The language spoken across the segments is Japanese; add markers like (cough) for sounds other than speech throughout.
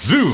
Zoom.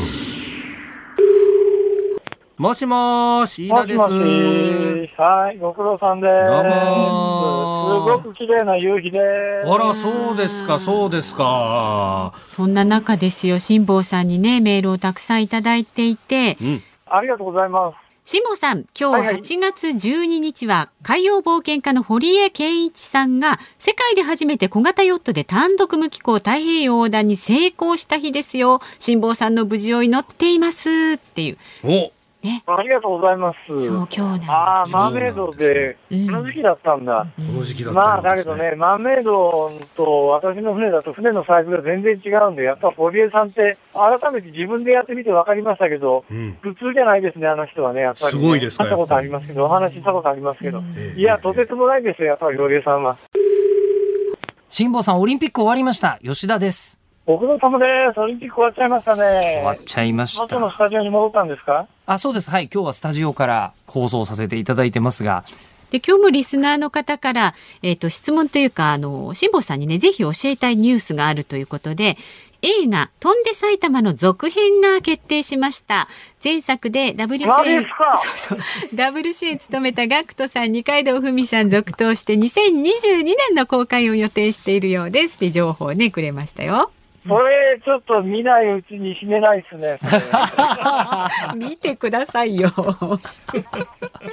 もしもーし、飯田です。もしもしはい、ご苦労さんです。どうもーすごく綺麗な夕日です。あら、そうですか、そうですか。そんな中ですよ、辛坊さんにね、メールをたくさんいただいていて、うん。ありがとうございます。辛坊さん、今日8月12日は、海洋冒険家の堀江謙一さんが、世界で初めて小型ヨットで単独無寄港太平洋横断に成功した日ですよ。辛坊さんの無事を祈っています。っていう。お、ね。ありがとうございます。そう、今日なんですよ。ああ、マーメイドで、うんこの時期だったんだ。この時期だった。まあ、だけどね、マーメイドと私の船だと船のサイズが全然違うんで、やっぱ堀江さんって、改めて自分でやってみて分かりましたけど、うん。普通じゃないですね、あの人はね、やっぱり、ね。すごいですか会ったことありますけど、お話ししたことありますけど。ええいや、とてつもないですよ、やっぱり堀江さんは。辛坊さん、オリンピック終わりました。吉田です。ご苦労様です。オリンピック終わっちゃいましたね。終わっちゃいました。元のスタジオに戻ったんですか？あ、そうです。はい。今日はスタジオから放送させていただいてますが、で今日もリスナーの方から、えっと質問というかあの辛坊さんにねぜひ教えたいニュースがあるということで映画「飛んで埼玉」の続編が決定しました。前作でダブル主演マジですか。そうそう。ダブル主演務めたガクトさん二階堂ふみさん続投して2022年の公開を予定しているようです。って情報をねくれましたよそれ、ちょっと見ないうちに死ねないですね。(laughs) 見てくださいよち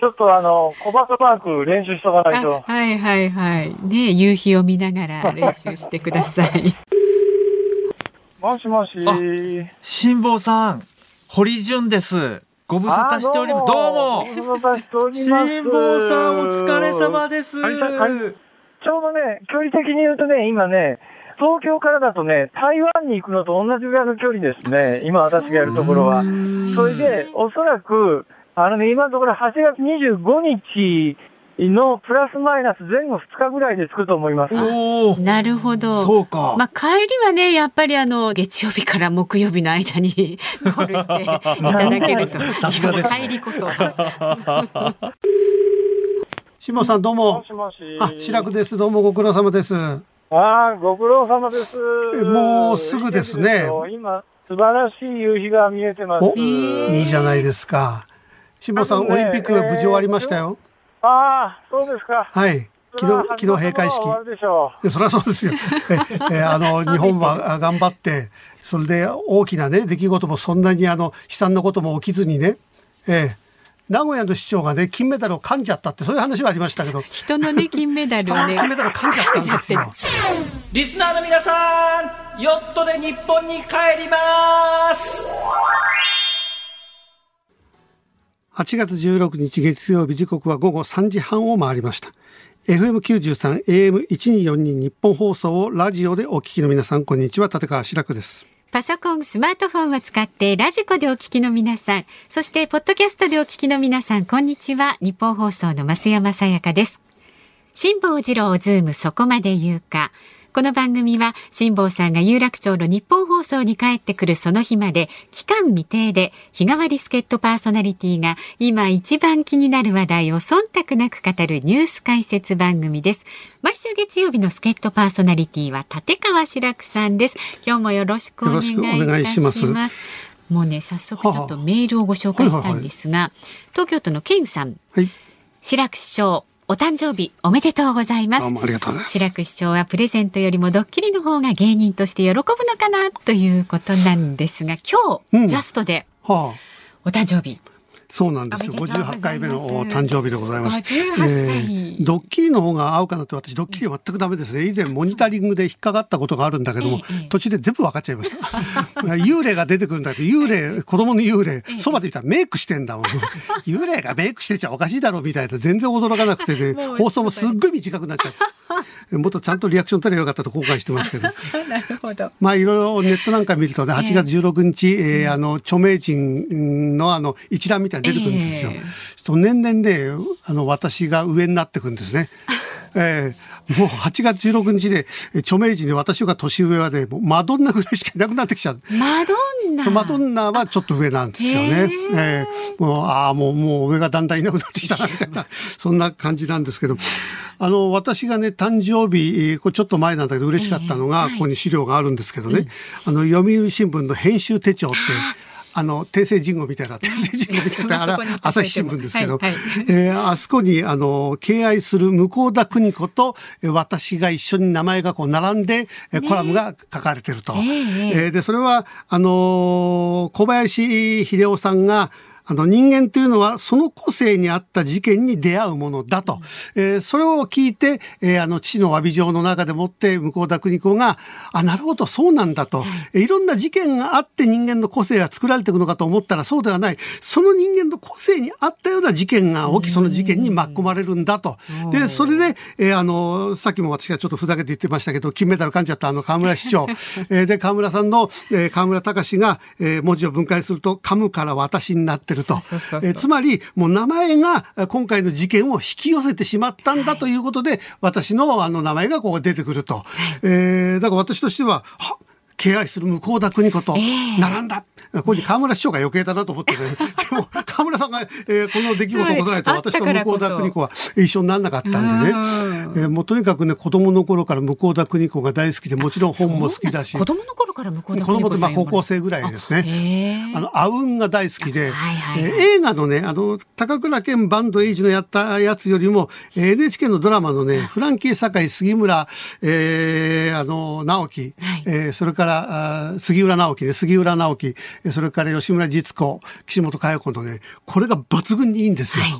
ょっとあの、小バカマーク練習しとかないとあ。はいはいはいね夕日を見ながら練習してくださいもしもし。辛坊さん、堀潤です。ご無沙汰しております。どうも。ご無沙汰しております。辛坊さん、お疲れ様です。ちょうどね、距離的に言うとね、今ね、東京からだとね、台湾に行くのと同じぐらいの距離ですね。今私がやるところは。それで、おそらく、あのね、今のところ8月25日のプラスマイナス前後2日ぐらいで着くと思います。なるほどそうか。まあ、帰りはね、やっぱりあの、月曜日から木曜日の間に (laughs) ゴールしていただけると。(laughs) さすがですね帰りこそ。(laughs) 辛坊さんどうもも。しもし。あ、白くです。どうもご苦労様です。ああ、ご苦労様です。えもうすぐですね今、素晴らしい夕日が見えてます。お、いいじゃないですか。辛坊さん、ねリンピック無事終わりましたよ。ああ、そうですか。はい。昨日、昨日閉会式そりゃそうですよ。え、えあの、(laughs) 日本はあ頑張って、それで大きなね、出来事もそんなにあの、悲惨なことも起きずにね、ええ、名古屋の市長がね、金メダルを噛んじゃったって、そういう話はありましたけど、(laughs) 人のね、金メダルをね。金メダル噛んじゃったんですよ。リスナーの皆さん、ヨットで日本に帰ります8月16日月曜日時刻は午後3時半を回りました。FM93、AM1242 日本放送をラジオでお聞きの皆さん、こんにちは。立川志らくです。パソコン、スマートフォンを使ってラジコでお聞きの皆さん、そしてポッドキャストでお聞きの皆さん、こんにちは。ニッポン放送の増山さやかです。辛坊治郎ズームそこまで言うか。この番組は辛坊さんが有楽町のニッポン放送に帰ってくるその日まで期間未定で日替わり助っ人パーソナリティが今一番気になる話題を忖度なく語るニュース解説番組です。毎週月曜日の助っ人パーソナリティは立川志らくさんです。今日もよろしくお願いいたしま。すもうね、早速ちょっとメールをご紹介したいんですが、東京都のケンさん、はい。志らく師匠、お誕生日おめでとうございますどう。もありがとうございます。志らく師匠はプレゼントよりもドッキリの方が芸人として喜ぶのかなということなんですが今日、うんジャストではあ。お誕生日そうなんですよ。おめでとうござ58います回目のお誕生日でございます。58歳ドッキリの方が合うかなって私ドッキリは全くダメですね。以前モニタリングで引っかかったことがあるんだけども、ええ途中で全部分かっちゃいました。(laughs) 幽霊が出てくるんだけど、幽霊、子供の幽霊、そばで見たらメイクしてんだもん。(laughs) 幽霊がメイクしてちゃおかしいだろうみたいな、全然驚かなくてね、放送もすっごい短くなっちゃって。もっとちゃんとリアクション取ればよかったと後悔してますけど。(laughs) なるほどまあいろいろネットなんか見るとね、8月16日、えーあの、著名人のあの、一覧みたいに出てくるんですよ。ええ。そう年々で、あの、私が上になってくんですね。(laughs) えー、もう8月16日で著名人で私が年上はねマドンナぐらいしかいなくなってきちゃう。マドンナ。マドンナはちょっと上なんですよね。え。ー、もうああもうもう上がだんだんいなくなってきたなみたいな。(laughs) そんな感じなんですけど。あの私がね誕生日これちょっと前なんだけど嬉しかったのが、ここに資料があるんですけどね、あの読売新聞の編集手帳ってあの、訂正人語みたいな、訂正人語みたいな、あら、朝日新聞ですけど、はいはい。えーあそこに、あの、敬愛する向田邦子と、えー私が一緒に名前がこう並んで、えーコラムが書かれてると。ええ。えーで、それは、あのー小林秀夫さんが、あの人間というのはその個性に合った事件に出会うものだと。えーそれを聞いて、えーあの父の詫び状の中でもって向田邦子が、あ、なるほど、そうなんだと。えーいろんな事件があって人間の個性が作られていくのかと思ったらそうではない。その人間の個性に合ったような事件が起き、その事件に巻き込まれるんだと。で、それで、えーあの、さっきも私がちょっとふざけて言ってましたけど、金メダル噛んじゃったあの河村市長。(laughs) えーで、河村さんの、えー河村隆が、えー文字を分解すると、噛むから私になってると。そうそうそうそうえーつまり、もう名前があ今回の事件を引き寄せてしまったんだということで、私のあの名前がこう出てくると。えーだから私としては、は敬愛する向田邦子と並んだ。ここに河村市長が余計だなと思ってね。(laughs) でも、河村さんが、えーこの出来事を起こさないと、はい。私と向田邦子は一緒にならなかったんでね。えーもうとにかくね、子供の頃から向田邦子が大好きで、もちろん本も好きだし。子供の頃から向田子供ってまあ高校生生ぐらいですね。あの、あうんが大好きで、はいはいはい。えー映画のね、あの、高倉健バンドエイジのやったやつよりも、えー NHK のドラマのね、フランキー堺杉村、えーあの、直樹、はい。えーそれから、あー杉浦直樹ね、杉浦直樹、えーそれから吉村実子、岸本佳代子のね、これが抜群にいいんですよ。はい。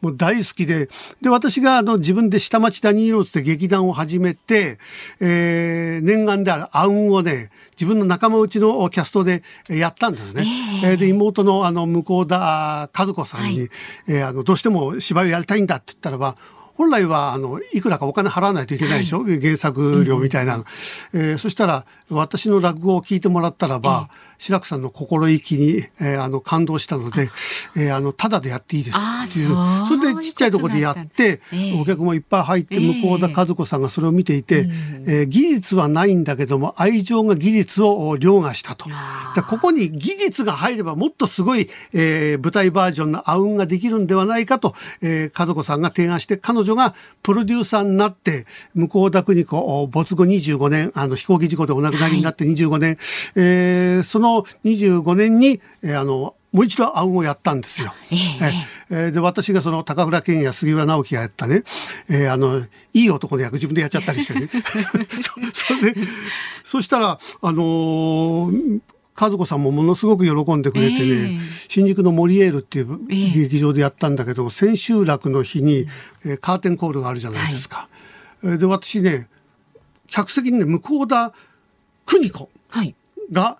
もう大好きで、で、私があの自分で下町ダニーローズで劇団を始めて、えー念願であるあうんをね、自分の仲間内のキャストでえーやったんですね。えーで、妹のあの、向田和子さんに、えーあの、どうしても芝居をやりたいんだって言ったらば、本来は、あの、いくらかお金払わないといけないでしょ、原作料みたいなの。えーそしたら、私の落語を聞いてもらったらば、志らくさんの心意気に、えーあの、感動したので、えーあの、ただでやっていいですっていう。それでちっちゃいところでやって、ええ。お客もいっぱい入って、ええ。向田和子さんがそれを見ていて、えー技術はないんだけども、愛情が技術を凌駕したと。あー。でここに技術が入ればもっとすごい、えー舞台バージョンのあうんができるんではないかと、えー和子さんが提案して、彼女がプロデューサーになって、向田邦子、お没後25年、あの飛行機事故でお亡くなりになって25年、えーその25年に、えーあの、もう一度あうんをやったんですよ。えええーで、私がその高倉健や杉浦直樹がやったね、えーあの、いい男の役自分でやっちゃったりしてね。(laughs) そそれで、そしたら、あのー和子さんもものすごく喜んでくれてね、ええ。新宿のモリエールっていうええ。劇場でやったんだけども、千秋楽の日に、えーカーテンコールがあるじゃないですか。えーで、私ね、客席にね、向田邦子はい。が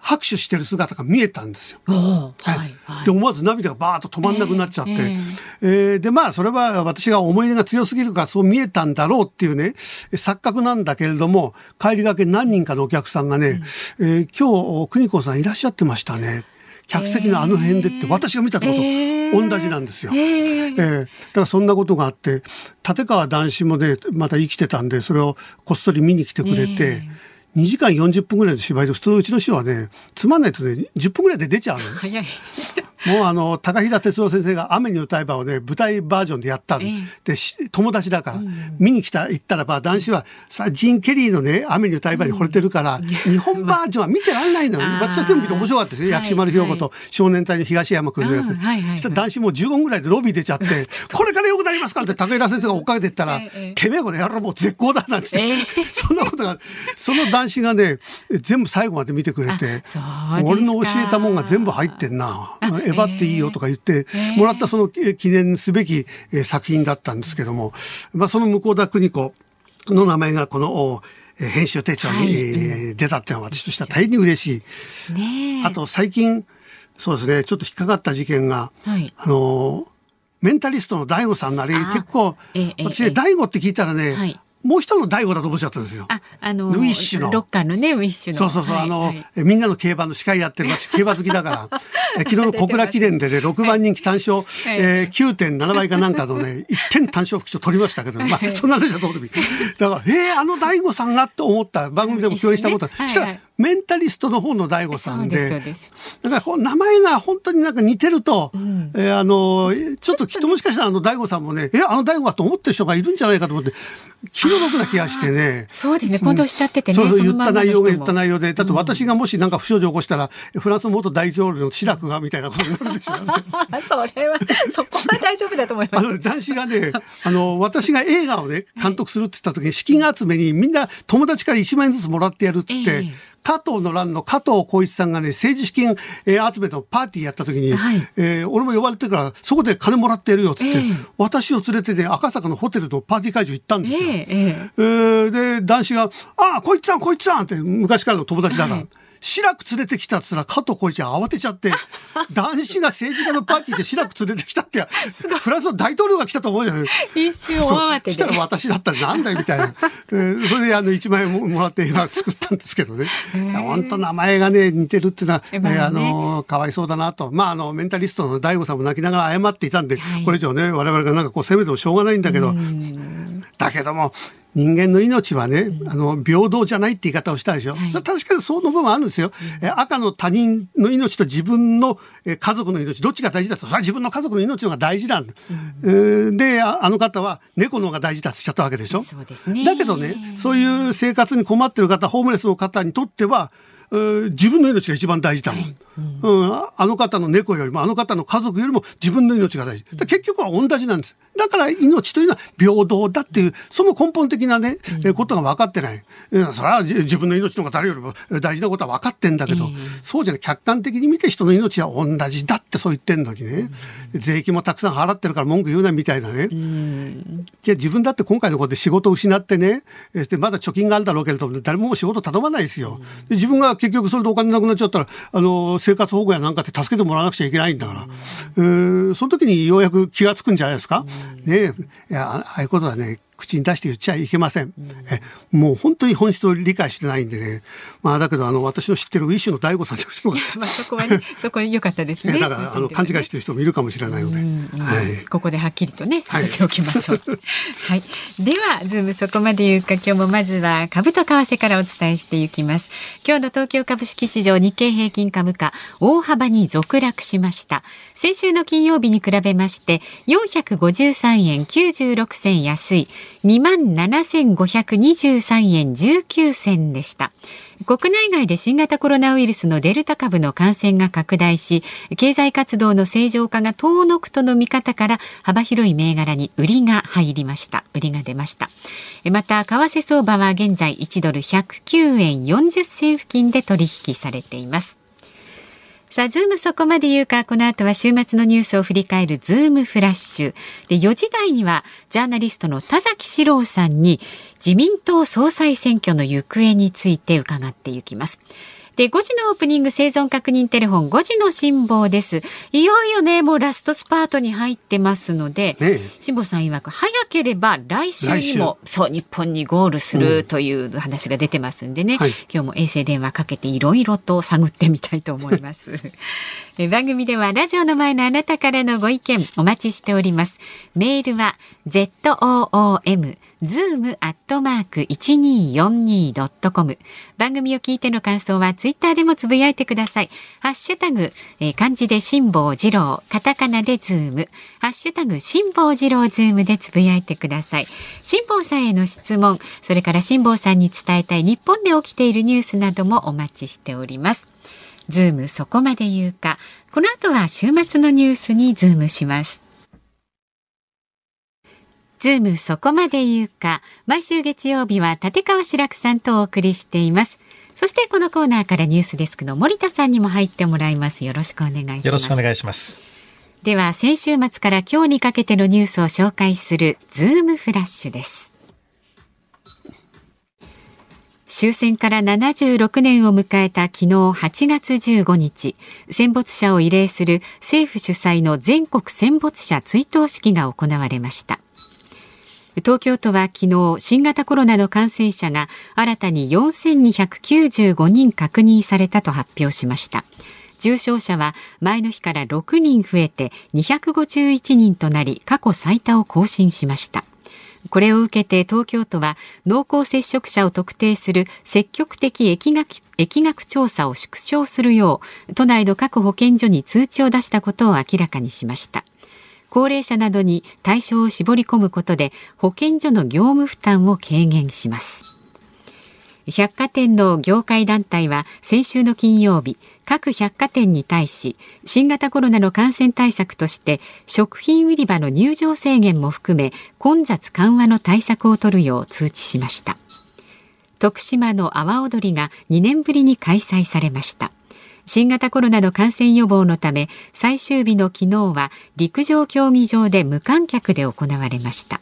拍手してる姿が見えたんですよ。はい。で思わず涙がバーッと止まんなくなっちゃって、ええ。えーでまあそれは私が思い入れが強すぎるからそう見えたんだろうっていうね錯覚なんだけれども帰りがけ何人かのお客さんがね、えー今日邦子さんいらっしゃってましたね。客席のあの辺でって私が見たとこと。同じなんですよ。ええ。だからそんなことがあって立川談志もねまた生きてたんでそれをこっそり見に来てくれて。2時間40分ぐらいの芝居で普通うちの師匠はねつまんないとね10分ぐらいで出ちゃうの。早いもうあの高平哲郎先生が「雨に歌えば」をね舞台バージョンでやったの、ええ。でし友達だから、見に来た行ったらば男子はさジン・ケリーのね「雨に歌えば」に惚れてるから、日本バージョンは見てらんないのよ。(laughs) 私は全部見て面白かったですよ、薬師丸ひろ子と少年隊の東山君のやつ、うんはしたら男子もう15分ぐらいでロビー出ちゃって「(laughs) これから良くなりますか？ら」って高平先生が追っかけてったら「ええてめえこの野郎もう絶好だ」なんて、ええ。(laughs) そんなことがその男子がね全部最後まで見てくれて俺の教えたもんが全部入ってんなえばっていいよとか言ってもらったその記念すべき作品だったんですけども、まあ、その向田邦子の名前がこの編集手帳に、出たっていうのは私としては大変に嬉しい。ねあと最近そうですねちょっと引っかかった事件が、はいあのメンタリストの大悟さんなりあ結構ええええ私ね大悟って聞いたらね、はいもう一人の大悟だと思っちゃったんですよ。あ、あのウィッシュの。ロッカーのね、ウィッシュの。そうそうそう、はいあの、はい。えみんなの競馬の司会やってる私 (laughs) 競馬好きだから。え昨日の小倉記念でね6番人気単勝、えー、9.7倍かなんかのね1点単勝副賞取りましたけど、まあそんな話はどうでもいい。だからえー、あの大悟さんがと思った番組でも共演したこと、ね。したら、はいはいメンタリストの方の大悟さんでだからこう名前が本当になんか似てると、えーあのちょっときっともしかしたらあの大悟さんもねえあの大悟はと思ってる人がいるんじゃないかと思って気の毒な気がしてね。そうですね、混同しちゃっててね。そうそう言った内容が言った内容で、だって私がもしなんか不祥事を起こしたら、フランスの元大統領のシラクがみたいなことになるでしょ。(laughs) それは、そこは大丈夫だと思います。あの男子がね、あの、私が映画をね、監督するって言った時に資金集めにみんな友達から1万円ずつもらってやるって言って、ええ加藤の乱の加藤浩一さんがね、政治資金、えー集めのパーティーやった時に、はいえー俺も呼ばれてから、そこで金もらってやるよっつって、ええ私を連れてね、赤坂のホテルのパーティー会場行ったんですよ。ええ、ええ。えーで、男子が、ああ、こいつさん、こいつさんって昔からの友達だから。志らく連れてきたっつったら加藤浩一が慌てちゃって、(laughs) 男子が政治家のパーティーで志らく連れてきたって、フランスの大統領が来たと思うじゃない？一瞬慌てでしたら。私だったらなんだよみたいな。えーそれであの1万円ももらって映画作ったんですけどね。本当名前がね、似てるっていうのは、えーあの、かわいそうだなと。まああの、メンタリストの大悟さんも泣きながら謝っていたんで、はいこれ以上ね、我々がなんかこう責めてもしょうがないんだけど、だけども、人間の命はね、あの、平等じゃないって言い方をしたでしょ。はいそれは確かにその部分はあるんですよ。え赤の他人の命と自分のえ家族の命、どっちが大事だと。それは自分の家族の命の方が大事だ。えーで、ああの方は猫の方が大事だってしゃったわけでしょ。そうですねだけどね、そういう生活に困ってる方、ホームレスの方にとっては、えー自分の命が一番大事だもん、うん。あの方の猫よりもあの方の家族よりも自分の命が大事。だ結局は同じなんです。だから命というのは平等だっていう、その根本的なね、えーことが分かってない。うん。それはじ自分の命の方が誰よりもえー大事なことは分かってんだけど、そうじゃない、客観的に見て人の命は同じだってそう言ってんのにね、税金もたくさん払ってるから文句言うなみたいなね。じゃあ自分だって今回のことで仕事を失ってね、まだ貯金があるだろうけれども、誰も仕事頼まないですよ。で自分が結局それでお金なくなっちゃったら、あの、生活保護やなんかって助けてもらわなくちゃいけないんだから。えーその時にようやく気がつくんじゃないですか。ねえいや、あああいうことはね、口に出して言っちゃいけません。えもう本当に本質を理解してないんでね。まあだけど、あの、私の知ってるウィッシュの DAIGOさんという人が、(laughs) まあそこはね、(laughs) そこは良かったですね。だから、あの、勘違いしてる人もいるかもしれないので。はい。ここではっきりとね、させておきましょう。(laughs) はい。では、ズームそこまで言うか、今日もまずは株と為替からお伝えしていきます。今日の東京株式市場日経平均株価、大幅に続落しました。先週の金曜日に比べまして、453円96銭安い、27,523円19銭でした。国内外で新型コロナウイルスのデルタ株の感染が拡大し、経済活動の正常化が遠のくとの見方から幅広い銘柄に売りが入りました。売りが出ました。また、為替相場は現在1ドル109円40銭付近で取引されています。さあ、ズームそこまで言うか、この後は週末のニュースを振り返るズームフラッシュ。で、4時台には、ジャーナリストの田崎史郎さんに、自民党総裁選挙の行方について伺っていきます。で、5時のオープニング生存確認テレフォン5時の辛坊です。いよいよね、もうラストスパートに入ってますので、ねえ辛坊さん曰く、早ければ来週にも、そう、日本にゴールするという話が出てますんでね、はい今日も衛星電話かけていろいろと探ってみたいと思います。番組ではラジオの前のあなたからのご意見お待ちしております。メールは zoom zoom アットマーク 1242.com 番組を聞いての感想はツイッターでもつぶやいてください。ハッシュタグ、えー漢字で辛坊治郎、カタカナでズーム、ハッシュタグ辛坊治郎ズームでつぶやいてください。辛坊さんへの質問、それから辛坊さんに伝えたい日本で起きているニュースなどもお待ちしております。ズームそこまで言うか。この後は週末のニュースにズームします。ズームそこまで言うか。毎週月曜日は立川志らくさんとお送りしています。そしてこのコーナーからニュースデスクの森田さんにも入ってもらいます。よろしくお願いします。よろしくお願いします。では先週末から今日にかけてのニュースを紹介するズームフラッシュです。終戦から76年を迎えた昨日8月15日、戦没者を慰霊する政府主催の全国戦没者追悼式が行われました。東京都は昨日新型コロナの感染者が新たに4295人確認されたと発表しました重症者は前の日から6人増えて251人となり過去最多を更新しましたこれを受けて東京都は濃厚接触者を特定する積極的疫学疫学調査を縮小するよう都内の各保健所に通知を出したことを明らかにしました。高齢者などに対象を絞り込むことで保健所の業務負担を軽減します。百貨店の業界団体は先週の金曜日各百貨店に対し新型コロナの感染対策として食品売り場の入場制限も含め混雑緩和の対策を取るよう通知しました。徳島の阿波踊りが2年ぶりに開催されました。新型コロナの感染予防のため最終日の昨日は陸上競技場で無観客で行われました。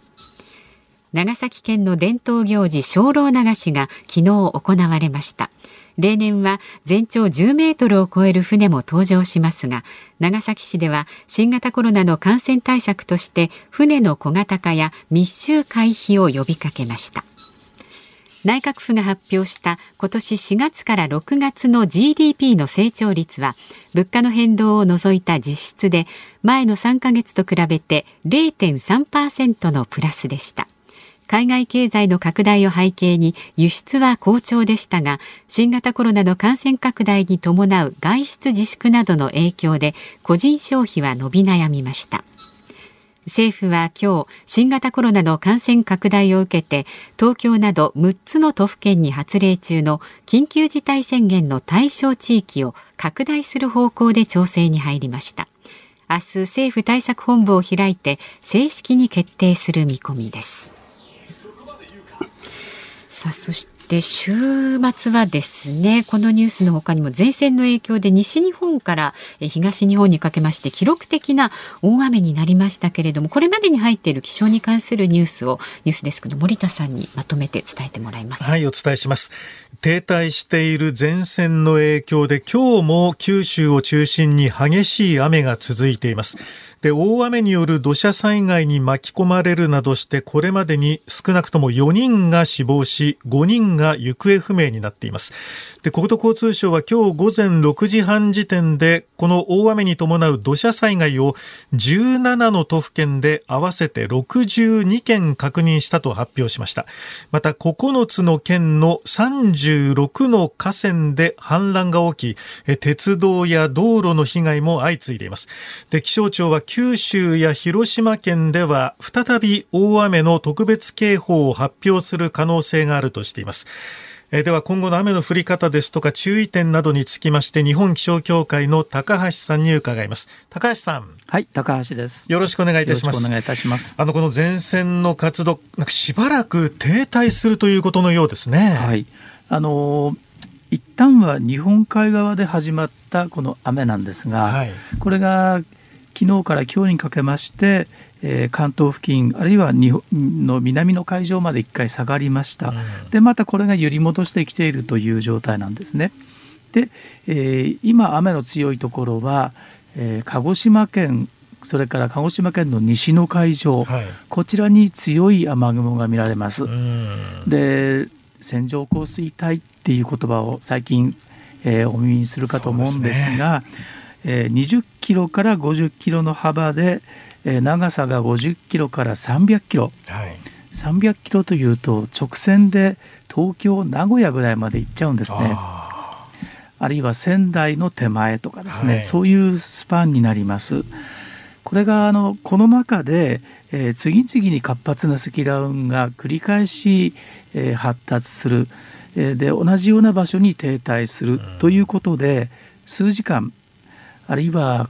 長崎県の伝統行事精霊流しが昨日行われました。例年は全長10メートルを超える船も登場しますが長崎市では新型コロナの感染対策として船の小型化や密集回避を呼びかけました。内閣府が発表した今年4月から6月の GDP の成長率は物価の変動を除いた実質で前の3ヶ月と比べて0.3%のプラスでした。海外経済の拡大を背景に輸出は好調でしたが新型コロナの感染拡大に伴う外出自粛などの影響で個人消費は伸び悩みました。政府は今日新型コロナの感染拡大を受けて東京など6つの都府県に発令中の緊急事態宣言の対象地域を拡大する方向で調整に入りました。明日政府対策本部を開いて正式に決定する見込みです。さあそして週末はですねこのニュースの他にも前線の影響で西日本から東日本にかけまして記録的な大雨になりましたけれどもこれまでに入っている気象に関するニュースをニュースデスクの森田さんにまとめて伝えてもらいます。はいお伝えします。停滞している前線の影響で今日も九州を中心に激しい雨が続いています。で大雨による土砂災害に巻き込まれるなどしてこれまでに少なくとも4人が死亡し5人が行方不明になっています。で国土交通省は今日午前6時半時点でこの大雨に伴う土砂災害を17の都府県で合わせて62件確認したと発表しました。また9つの県の36の河川で氾濫が起き鉄道や道路の被害も相次いでいます。で気象庁は九州や広島県では再び大雨の特別警報を発表する可能性があるとしています。では今後の雨の降り方ですとか注意点などにつきまして日本気象協会の高橋さんに伺います。高橋さん。はい高橋です。よろしくお願いいたします。お願いいたします。あのこの前線の活動なんかしばらく停滞するということのようですね。はい。あの一旦は日本海側で始まったこの雨なんですが、はい、これが昨日から今日にかけましてえー、関東付近あるいは日本の南の海上まで1回下がりました、うん、でまたこれが揺り戻してきているという状態なんですね。で、えー、今雨の強いところは、えー、鹿児島県それから鹿児島県の西の海上、はい、こちらに強い雨雲が見られます。で線状降水帯っていう言葉を最近、えー、お耳にするかと思うんですが、ね。えー、20キロから50キロの幅で、えー、長さが50キロから300キロ、はい、300キロというと直線で東京名古屋ぐらいまで行っちゃうんですね。あるいは仙台の手前とかですね、はい、そういうスパンになります。これがあのこの中で、えー、次々に活発な積乱雲が繰り返し、えー、発達する、えー、で同じような場所に停滞するということで、数時間あるいは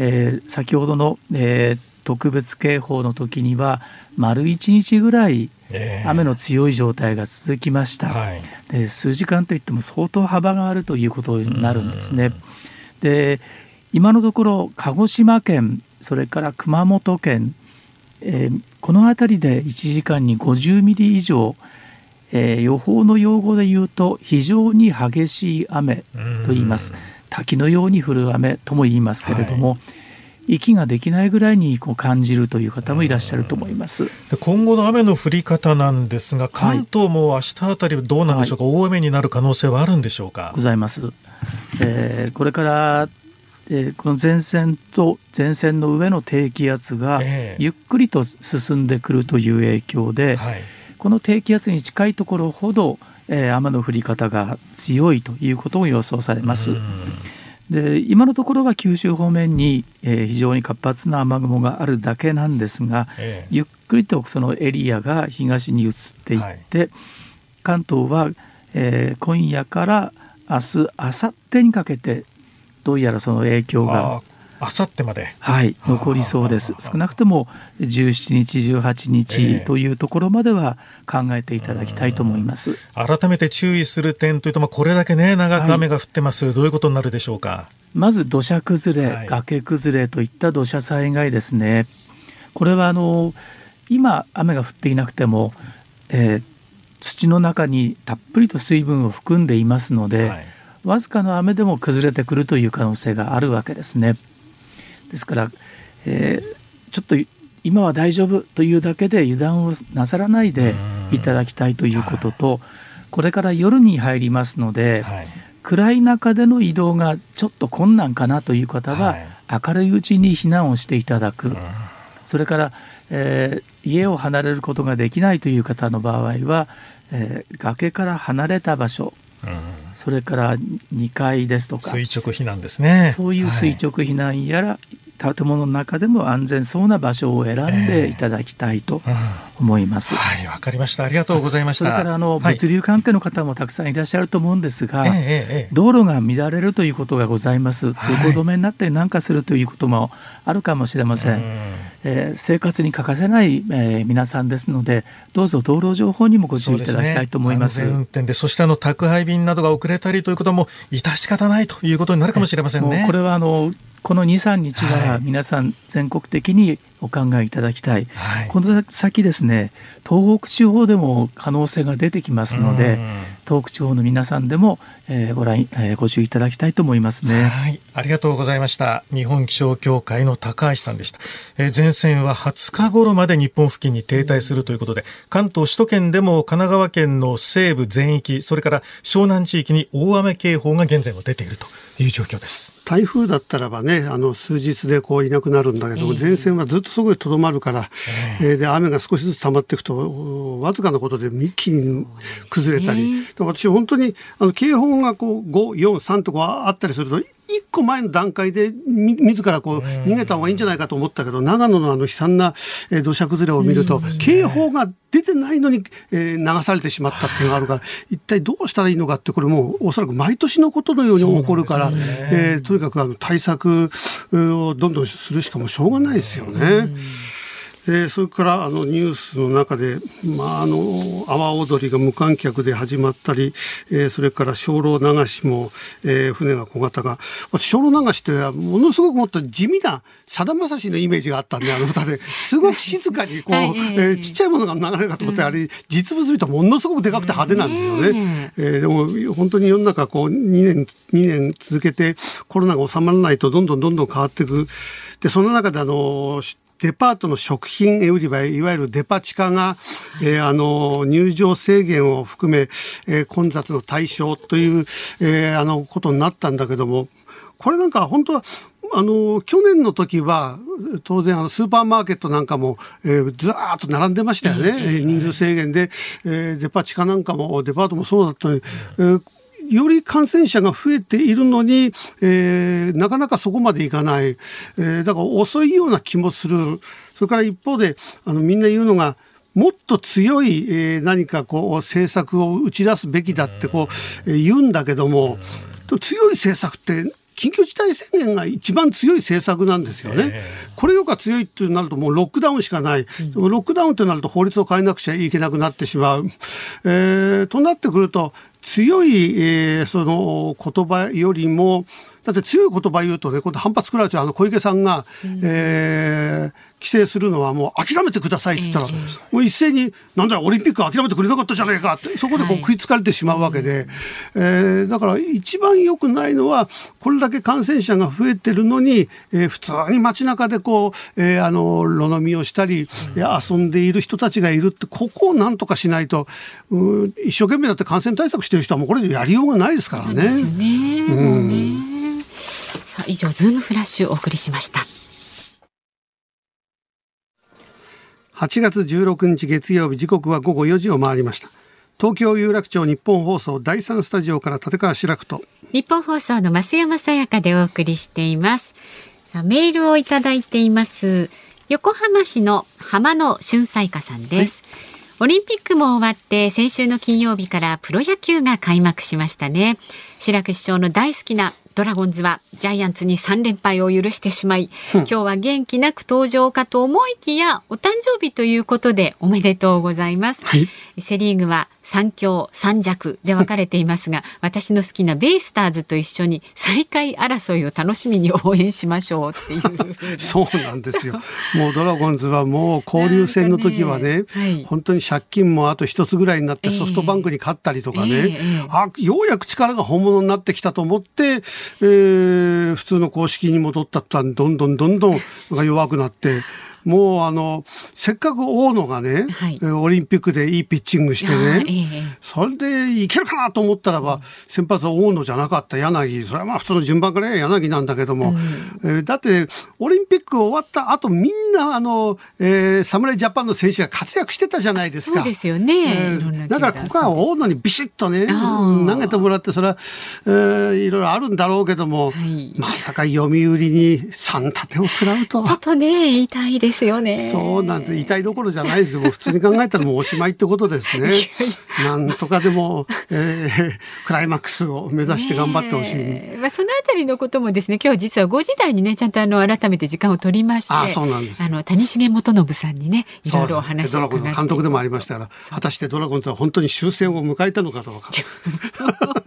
えー、先ほどの、えー、特別警報の時には丸1日ぐらい雨の強い状態が続きました、えーはい、で数時間といっても相当幅があるということになるんですね。で今のところ鹿児島県それから熊本県、えー、この辺りで1時間に50ミリ以上、えー、予報の用語で言うと非常に激しい雨と言います。滝のように降る雨とも言いますけれども、はい、息ができないぐらいにこう感じるという方もいらっしゃると思います。で今後の雨の降り方なんですが関東も明日あたりどうなんでしょうか、はい、大雨になる可能性はあるんでしょうか？ございます、えー、これからえー、この前線と前線の上の低気圧がゆっくりと進んでくるという影響で、えーはい、この低気圧に近いところほど、えー、雨の降り方が強いということも予想されます。で今のところは九州方面に、えー、非常に活発な雨雲があるだけなんですが、えー、ゆっくりとそのエリアが東に移っていって、はい、関東は、えー、今夜から明日明後日にかけてどうやらその影響があさってまで。はい残りそうです。少なくとも17日18日というところまでは考えていただきたいと思います、えー、改めて注意する点というと、まあ、これだけね長く雨が降ってます、はい、どういうことになるでしょうか？まず土砂崩れ、はい、崖崩れといった土砂災害ですね。これはあの今雨が降っていなくても、えー、土の中にたっぷりと水分を含んでいますので、はい、わずかの雨でも崩れてくるという可能性があるわけですね。ですから、えー、ちょっと今は大丈夫というだけで油断をなさらないでいただきたいということと、はい、これから夜に入りますので、はい、暗い中での移動がちょっと困難かなという方は、はい、明るいうちに避難をしていただく、それから、えー、家を離れることができないという方の場合は、えー、崖から離れた場所、それから2階ですとか。垂直避難ですね。そういう垂直避難やら、建物の中でも安全そうな場所を選んでいただきたいと思います。えーうん、はい、わかりました。ありがとうございました。それからあの、はい、物流関係の方もたくさんいらっしゃると思うんですが、えー、道路が乱れるということがございます。通行止めになったりなんかするということもあるかもしれません。えー、生活に欠かせない、えー、皆さんですので、どうぞ道路情報にもご注意いただきたいと思います。すね、運転で、そしてあの宅配便などが遅れたりということも致し方ないということになるかもしれませんね。これはあのこの2、3日は皆さん全国的にお考えいただきたい、はい、この先ですね東北地方でも可能性が出てきますので東北地方の皆さんでも、えー、ご覧、えー、ご注意いただきたいと思いますね。はい。ありがとうございました。日本気象協会の高橋さんでした、えー、前線は20日頃まで日本付近に停滞するということで関東首都圏でも神奈川県の西部全域それから湘南地域に大雨警報が現在も出ているという状況です。台風だったらばねあの数日でこういなくなるんだけども、前線はずっとそこでとどまるから、えー、で雨が少しずつ溜まっていくとわずかなことで一気に崩れたり、私本当にあの警報がこう543とかあったりすると一個前の段階で自らこう逃げた方がいいんじゃないかと思ったけど、長野のあの悲惨な土砂崩れを見ると、警報が出てないのに流されてしまったっていうのがあるから、一体どうしたらいいのかって、これもうおそらく毎年のことのように起こるから、えとにかくあの対策をどんどんするしかもしょうがないですよね。えー、それからあのニュースの中で、まあ、あの阿波踊りが無観客で始まったり、えー、それから精霊流しも、えー、船が小型が精霊流しってものすごくもっと地味なさだまさしのイメージがあったんであの歌ですごく静かにこう、(laughs) はい、えー、ちっちゃいものが流れるかと思っあれ実物見るとものすごくでかくて派手なんですよね。えー、でも本当に世の中こう2年2年続けてコロナが収まらないとどんどんどんどん変わっていく。でその中であのデパートの食品売り場、いわゆるデパ地下が、えー、あの、入場制限を含め、えー、混雑の対象という、えー、あの、ことになったんだけども、これなんか本当は、あの、去年の時は、当然、あの、スーパーマーケットなんかも、えー、ずーっと並んでましたよね。人数制限で、えー、デパ地下なんかも、デパートもそうだったのに、えーより感染者が増えているのに、えー、なかなかそこまでいかない、えー、だから遅いような気もするそれから一方であのみんな言うのがもっと強い、えー、何かこう政策を打ち出すべきだってこう、えー、言うんだけども強い政策って緊急事態宣言が一番強い政策なんですよね。これよく強いってなるともうロックダウンしかない。ロックダウンってなると法律を変えなくちゃいけなくなってしまう。えー、となってくると強い、えー、その言葉よりもだって強い言葉言うとね、今度反発食らうと、あの小池さんが、うん、えー、規制するのはもう諦めてくださいって言ったら、もう一斉に、なんだオリンピック諦めてくれなかったじゃねえかって、そこでこう食いつかれてしまうわけで、はい、えー、だから一番良くないのは、これだけ感染者が増えてるのに、えー、普通に街中でこう、えー、あの、路飲みをしたり、うん、遊んでいる人たちがいるって、ここをなんとかしないと、う一生懸命だって感染対策してる人はもうこれでやりようがないですからね。ですよね。うん、以上ズームフラッシュお送りしました。8月16日月曜日時刻は午後4時を回りました。東京有楽町日本放送第三スタジオから立川志らくと。日本放送の増山さやかでお送りしています。さあメールをいただいています。横浜市の浜野俊彩花さんです、はい。オリンピックも終わって先週の金曜日からプロ野球が開幕しましたね。白く師匠の大好きなドラゴンズはジャイアンツに3連敗を許してしまい、今日は元気なく登場かと思いきやお誕生日ということでおめでとうございます。はい、セリーグは三強三弱で分かれていますが (laughs) 私の好きなベイスターズと一緒に最下位争いを楽しみに応援しましょうっていう。(laughs) そうなんですよ。もうドラゴンズはもう交流戦の時はね、ねはい、本当に借金もあと一つぐらいになってソフトバンクに勝ったりとかね、えーえー、あようやく力が本物になってきたと思って、えー、普通の公式に戻ったとどんどんどんどん弱くなってもうあのせっかく大野がね、はい、オリンピックでいいピッチングしてね、えー、それでいけるかなと思ったらば、先発は大野じゃなかった柳それはまあ普通の順番から柳なんだけども、うん、えー、だってオリンピック終わった後みんなあの、えー、侍ジャパンの選手が活躍してたじゃないですか。そうですよね、えー、だからここは大野にビシッとね投げてもらってそれは、えー、いろいろあるんだろうけども、はい、まさか読売に3立てを食らうとちょっとね痛いですですよね。そうなんて痛いどころじゃないです (laughs) もう普通に考えたらもうおしまいってことですね。なんとかでも、えー、クライマックスを目指して頑張ってほしい。まあそのあたりのこともですね、今日実は5時台にねちゃんとあの改めて時間を取りまして、あそうなんです。あの谷繁元信さんにねいろいろお話をドラゴンズ監督でもありましたから、果たしてドラゴンズは本当に終戦を迎えたのかどうか。(laughs)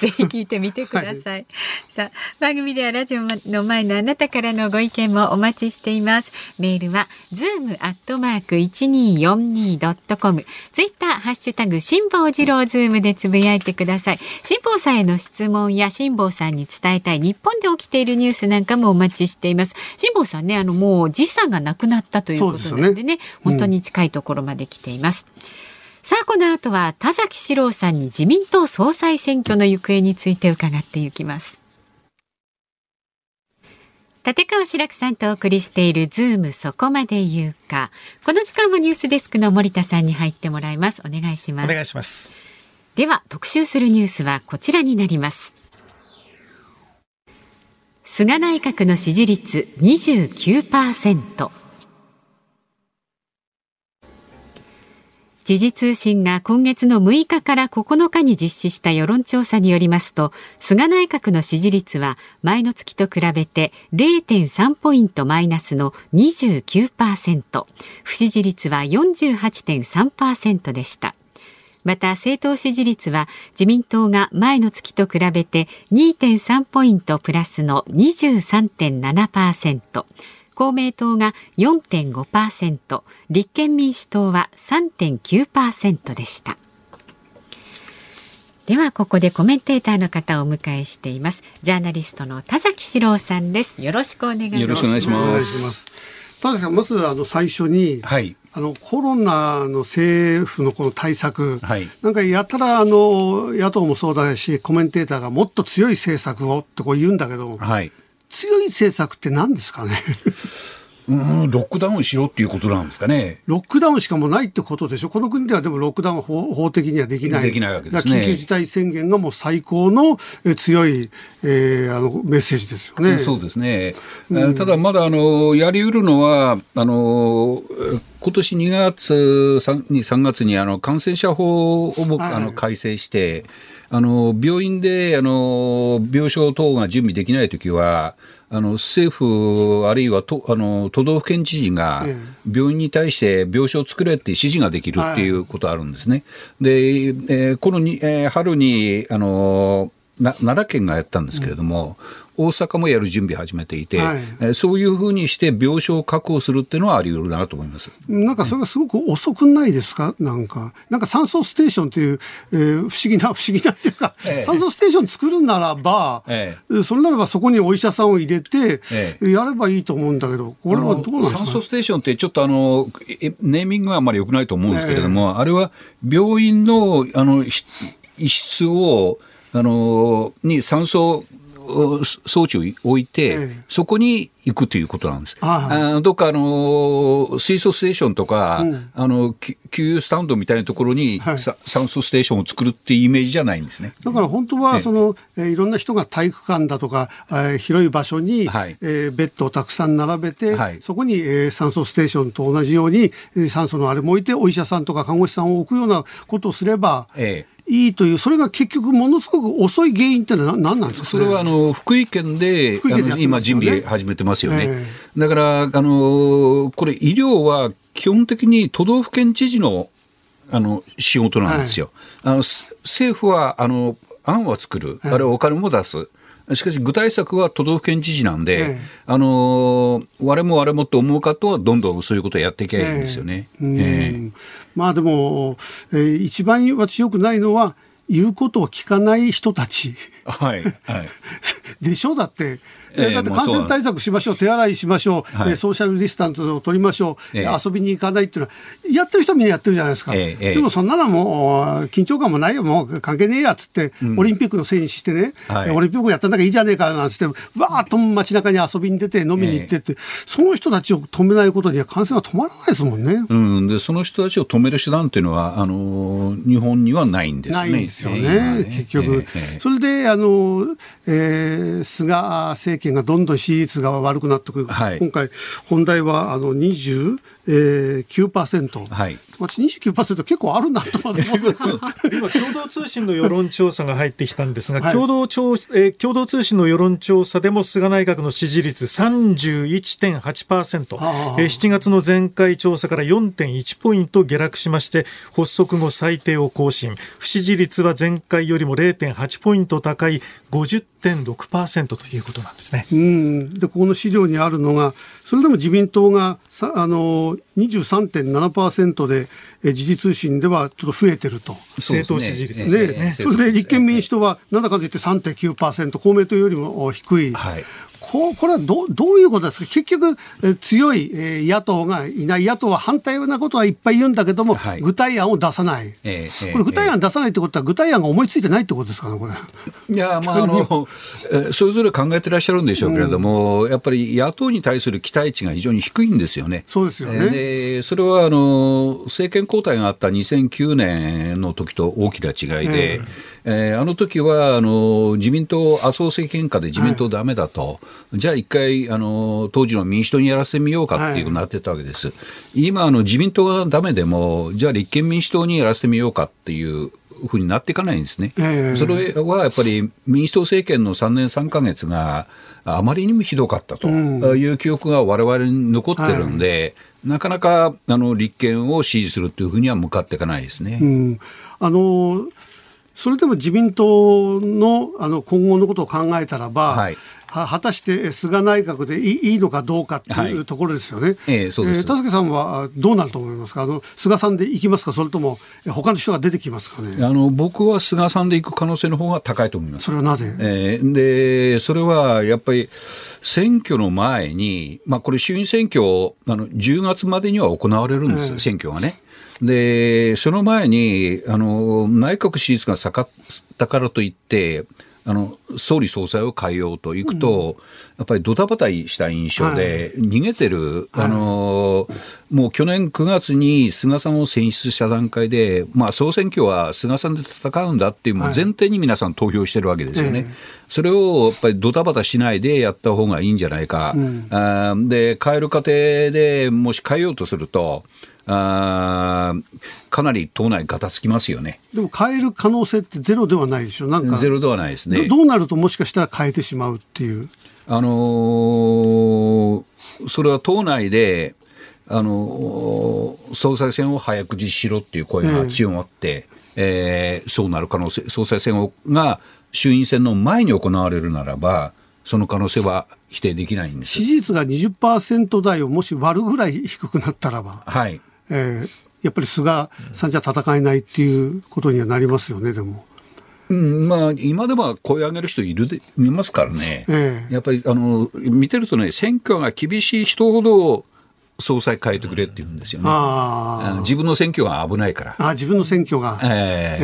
ぜひ聞いてみてください。はい、さあ番組ではラジオの前のあなたからのご意見もお待ちしています。メールはズームアットマーク一二四二ドットコム。ツイッターハッシュタグ辛坊治郎ズームでつぶやいてください。辛坊さんへの質問や辛坊さんに伝えたい日本で起きているニュースなんかもお待ちしています。辛坊さんねあのもう時差がなくなったということなのでね、ねうん、本当に近いところまで来ています。さあこの後は田崎史郎さんに自民党総裁選挙の行方について伺っていきます。立川志らくさんとお送りしているズームそこまで言うか。この時間もニュースデスクの森田さんに入ってもらいます。お願いします。お願いします。では特集するニュースはこちらになります。菅内閣の支持率29%時事通信が今月の6日から9日に実施した世論調査によりますと菅内閣の支持率は前の月と比べて0.3ポイントマイナスの29%不支持率は48.3%でした。また政党支持率は自民党が前の月と比べて2.3ポイントプラスの23.7%公明党が4.5%立憲民主党は3.9%でした。ではここでコメンテーターの方をお迎えしています。ジャーナリストの田崎史郎さんです。よろしくお願いします。よろしくお願いします。田崎さんまずあの最初に、はい、あのコロナの政府のこの対策、はい、なんかやたらあの野党もそうだしコメンテーターがもっと強い政策をってこう言うんだけど、はい、強い政策って何ですかね？うんロックダウンしろっていうことなんですかね。ロックダウンしかもないってことでしょ？この国ではでもロックダウン法法的にはできない。できないわけですね。緊急事態宣言がもう最高の強い、えー、あのメッセージですよね。そうですね。うん、ただまだあのやりうるのはあの今年2月 3, 3月にあの感染者法を、はい、あの改正して。あの病院であの病床等が準備できないときは、あの政府、あるいはとあの都道府県知事が病院に対して病床を作れって指示ができるっていうことあるんですね。で、えー、このに、えー、春にあのな奈良県がやったんですけれども、大阪もやる準備始めていて、はい。えーそういうふうにして病床を確保するっていうのはあり得るなと思います。なんかそれがすごく遅くないですか？なんか。なんか酸素ステーションっていう、えー不思議な、(laughs) 不思議なっていうか、ええ。酸素ステーション作るならば、えそれならばそこにお医者さんを入れて、えやればいいと思うんだけど、これはどうなんですか？酸素ステーションってちょっとあの、えネーミングはあんまり良くないと思うんですけれども、あれは病院のあのひ一室を、あの、に酸素お装置を置いて、ええ。そこに行くということなんです。はいあどっかあの水素ステーションとか、うん。あのき給油スタンドみたいなところに、はい。さ酸素ステーションを作るっていうイメージじゃないんですね。だから本当ええ。はその、えーいろんな人が体育館だとか、えー広い場所に、はい。えーベッドをたくさん並べて、はい。そこに、えー酸素ステーションと同じように、えー酸素のあれも置いてお医者さんとか看護師さんを置くようなことをすればええいいというそれが結局ものすごく遅い原因ってのは何なんですか、ね、それはあの福井県で福井県でやあの今、準備始めてますよね。えだからあの、これ、医療は基本的に都道府県知事のあの仕事なんですよ。あのす政府はあの案は作る、あれはお金も出す。しかし具体策は都道府県知事なんで、ええあの我も我もと思う方はどんどんそういうことをやっていけばいいんですよね。えまあでも、えー一番私よくないのは言うことを聞かない人たち。はい、はい。(laughs) でしょ？うだって、えええだって感染対策しましょう、手洗いしましょう、はい。えソーシャルディスタンスを取りましょう、ええ。遊びに行かないっていうのは、やってる人はみんなやってるじゃないですか。ええええ。でもそんなのもう、緊張感もないよ、もう関係ねえやっつって、オリンピックのせいにしてね、はい。オリンピックやったんだからいいじゃねえかなんつって、わーっと街中に遊びに出て、飲みに行ってって、その人たちを止めないことには感染は止まらないですもんね。うん、でその人たちを止める手段っていうのは、あの日本にはないんですね。ないんですよね、ええ。結局、それであの、えー菅政権がどんどん支持率が悪くなってくる、はい。今回、本題はあの29%、えー9%はい私、29%結構あるなと思って。今、共同通信の世論調査が入ってきたんですが、はい共同調えー共同通信の世論調査でも菅内閣の支持率31.8%、ああえー7月の前回調査から4.1ポイント下落しまして、発足後最低を更新。不支持率は前回よりも0.8ポイント高い50.6%ということなんですね。うん、でここの資料にあるのが、それでも自民党がさあの23.7%で、え時事通信ではちょっと増えてると。そうですね政党支持率ええですねねそれで立憲民主党はなんだかといって3.9%、公明党よりも低い。はいここれはどうどういうことですか、結局、えー強い、えー野党がいない、野党は反対なことはいっぱい言うんだけども、はい。具体案を出さない、ええええこれ、具体案出さないってことは、具体案が思いついてないってことですかね、これ。いや、まあ、あの、(laughs) えーそれぞれ考えてらっしゃるんでしょうけれども、やっぱり野党に対する期待値が非常に低いんですよね。そうですよね。えーでそれは、あの、政権交代があった2009年の時と大きな違いで、ええーあの時はあの自民党、麻生政権下で自民党だめだと、じゃあ一回あの、当時の民主党にやらせてみようかっていうなってたわけです。今あの、自民党がだめでも、じゃあ立憲民主党にやらせてみようかっていうふうになっていかないんですね。ええ。それはやっぱり民主党政権の3年3か月があまりにもひどかったという記憶が我々に残ってるんで、なかなかあの立憲を支持するというふうには向かっていかないですね。うん。あのそれでも自民党のあの今後のことを考えたらば、はい。は果たして菅内閣でいいいいのかどうかっていうはい。ところですよね。ええそうです。田崎さんはどうなると思いますか？あの菅さんで行きますか？それともえ他の人が出てきますかね？あの僕は菅さんで行く可能性の方が高いと思います。そ。れはなぜ、えーで、それはやっぱり選挙の前に、まあ、これ、衆院選挙、あの10月までには行われるんです、ええ。選挙がね。で、その前に、あの内閣支持率が下がったからといって、あの総理総裁を変えようといくと、やっぱりドタバタした印象で、逃げてる、あのもう去年9月に菅さんを選出した段階で、まあ、総選挙は菅さんで戦うんだっていう、もう前提に皆さん投票してるわけですよね。それをやっぱりドタバタしないでやった方がいいんじゃないか、あーで変える過程でもし変えようとすると、あーかなり党内がたつきますよね。でも変える可能性ってゼロではないでしょ？なんかゼロではないですね。どどうなるともしかしたら変えてしまうっていう。あのーそれは党内で、あのー総裁選を早く実施しろっていう声が強まって、えーそうなる可能性、総裁選をが衆院選の前に行われるならば、その可能性は否定できないんです支持率が20%台をもし割るぐらい低くなったらば、はいえー、やっぱり菅さんじゃ戦えないっていうことにはなりますよね、でも。うんまあ、今でも声上げる人いるでいますからね、えやっぱりあの見てるとね、選挙が厳しい人ほど総裁変えてくれって言うんですよね。あ自分の選挙が危ないから。あ自分の選挙が。え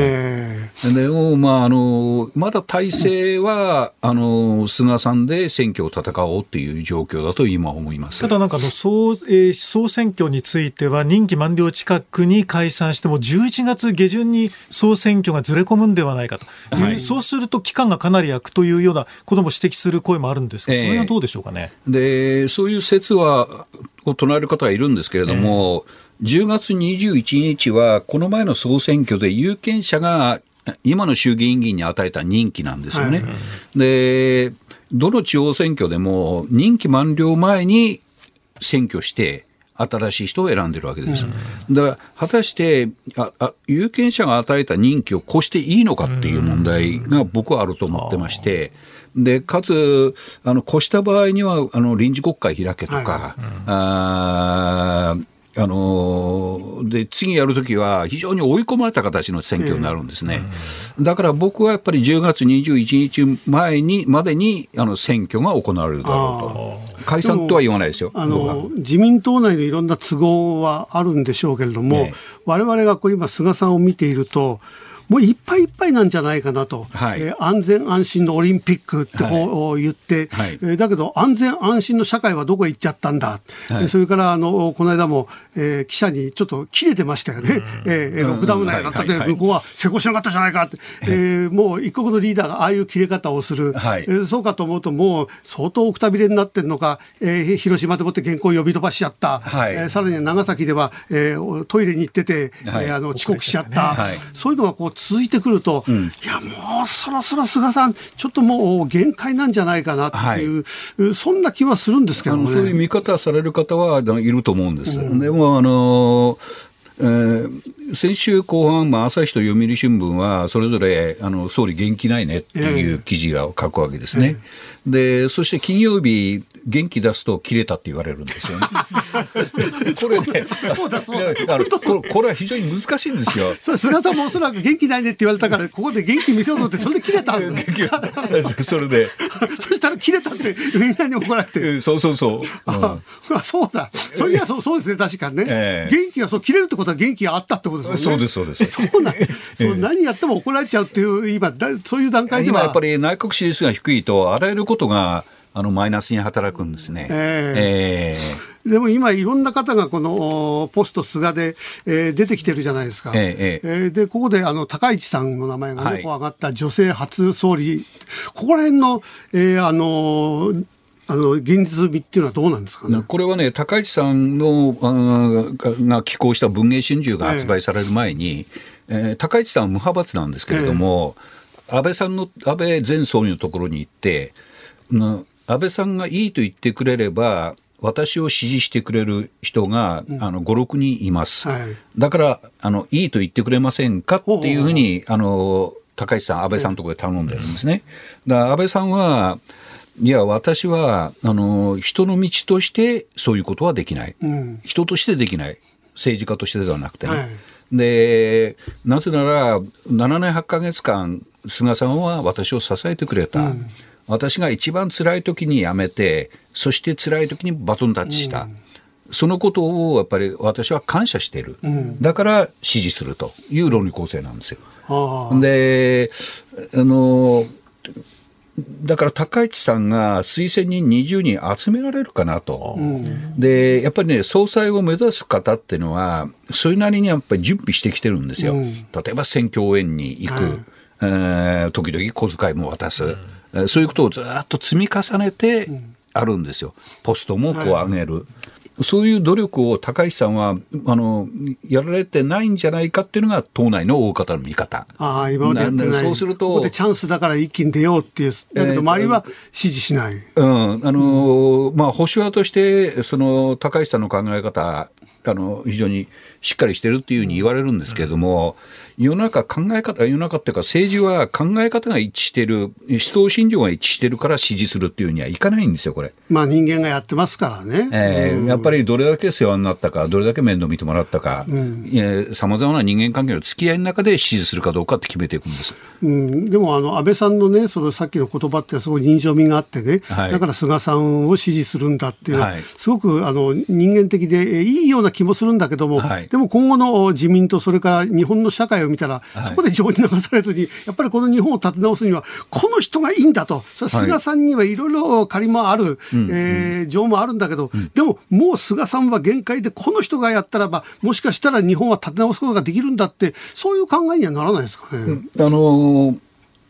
ー、えー、でも、まあ、あの、まだ体制は、あの、菅さんで選挙を戦おうっていう状況だと今思います。ただなんかあの総、えー、総選挙については任期満了近くに解散しても11月下旬に総選挙がずれ込むんではないかという、はい、そうすると期間がかなり空くというようなことも指摘する声もあるんですが、それはどうでしょうかね。で、そういう説は、を唱える方がいるんですけれども、えー、10月21日は、この前の総選挙で有権者が今の衆議院議員に与えた任期なんですよね。はい、で、どの地方選挙でも任期満了前に選挙して、新しい人を選んでるわけです。うん、だから、果たしてああ、有権者が与えた任期を越していいのかっていう問題が僕はあると思ってまして、で、かつ、あの、越した場合には、あの、臨時国会開けとか、はいうん、ああので次やるときは非常に追い込まれた形の選挙になるんですね、だから僕はやっぱり10月21日前にまでにあの選挙が行われるだろうと、解散とは言わないですよあの自民党内のいろんな都合はあるんでしょうけれども、われわれがこう今、菅さんを見ていると、もういっぱいいっぱいなんじゃないかなと、はい、えー、安全安心のオリンピックってこう言って、はい、えー、だけど安全安心の社会はどこへ行っちゃったんだ、はい、それからあのこの間も、えー、記者にちょっと切れてましたよね、うん、えー、ロックダウン内だったで、向こうは施工しなかったじゃないかって、えー、もう一国のリーダーがああいう切れ方をする、はい、えー、そうかと思うと、もう相当くたびれになってるのか、えー、広島でもって原稿を呼び飛ばしちゃった、はい。えー、さらに長崎では、えー、トイレに行ってて、はい、えー、あの遅刻しちゃった、はい、そういうのがこう続いてくると、うん、いや、もうそろそろ菅さん、ちょっともう限界なんじゃないかなっていう、はい、そんな気はするんですけどね。そういう見方される方はいると思うんです。うん、でもあのえー、先週後半、まあ、朝日と読売新聞は、それぞれあの総理、元気ないねっていう記事が書くわけですね。で、そして金曜日、元気出すと切れたって言われるんですよね。(laughs) これね、そうだそうだこれは非常に難しいんですよ。(laughs) そう菅さんもおそらく元気ないねって言われたから、ここで元気見せようとって、それで切れた (laughs) それで。そしたら切れたってみんなに怒られて。そうそうそう。あ、そうだ。そういやそうそうですね、確かにね。えー、元気がそう切れるってことは元気があったってことですよね。そうです、そうです。そうなんそう何やっても怒られちゃうっていう、今、そういう段階では。今やっぱり内閣支持率が低いと、あらゆることが、あのマイナスに働くんですね。えー、えー、でも今、いろんな方がこのポスト菅で、えー、出てきてるじゃないですか。えー、えー、で、ここであの高市さんの名前がね、はい、上がった女性初総理、ここら辺の、えー、あのあの現実味っていうのはどうなんですかね？これはね、高市さんのが寄稿した文藝春秋が発売される前に、えー、えー、高市さんは無派閥なんですけれども、えー、安倍さんの安倍前総理のところに行って、安倍さんがいいと言ってくれれば、私を支持してくれる人が、うん、あの5、6人います、はい、だからあの、いいと言ってくれませんかっていうふうに、あの高市さん、安倍さんのところで頼んでるんですね。だから安倍さんは、いや、私はあの人の道としてそういうことはできない、うん、人としてできない、政治家としてではなくてね。はい、でなぜなら、7年8か月間、菅さんは私を支えてくれた。うん。私が一番辛い時に辞めて、そして辛い時にバトンタッチした。うん。そのことをやっぱり私は感謝している、うん、だから支持するという論理構成なんですよ。であのだから高市さんが推薦人20人集められるかなと、うん、でやっぱりね、総裁を目指す方っていうのは、それなりにやっぱり準備してきてるんですよ、うん、例えば選挙応援に行く、はい、えー、時々小遣いも渡す。そういうことをずっと積み重ねてあるんですよ、ポストもこう上げる。はいそういう努力を高市さんはあのやられてないんじゃないかっていうのが党内の大方の見方。ああ、今までやってない。そうすると。ここでチャンスだから一気に出ようっていう。だけど周りは支持しない。うん。あの、うん、まあ保守派として、その高市さんの考え方、あの、非常にしっかりしてるっていうふうに言われるんですけれども、世の中考え方、世の中っていうか政治は考え方が一致してる、思想信条が一致してるから支持するっていうにはいかないんですよ、これ。まあ人間がやってますからね。えー、やっぱりどれだけ世話になったか、どれだけ面倒見てもらったか、さまざまな人間関係の付き合いの中で支持するかどうかって決めていくんです。うん、でもあの安倍さんのね、そのさっきの言葉ってすごい人情味があってね、はい、だから菅さんを支持するんだっていうのは、はい、すごくあの人間的でいいような気もするんだけども、はい、でも今後の自民党、それから日本の社会を見たら、そこで情に流されずに、やっぱりこの日本を立て直すには、この人がいいんだと、菅さんにはいろいろ借りもある、はい、えー、情もあるんだけど、うん、でももう菅さんは限界で、この人がやったらば、もしかしたら日本は立て直すことができるんだって、そういう考えにはならないですかね。うん、あのー、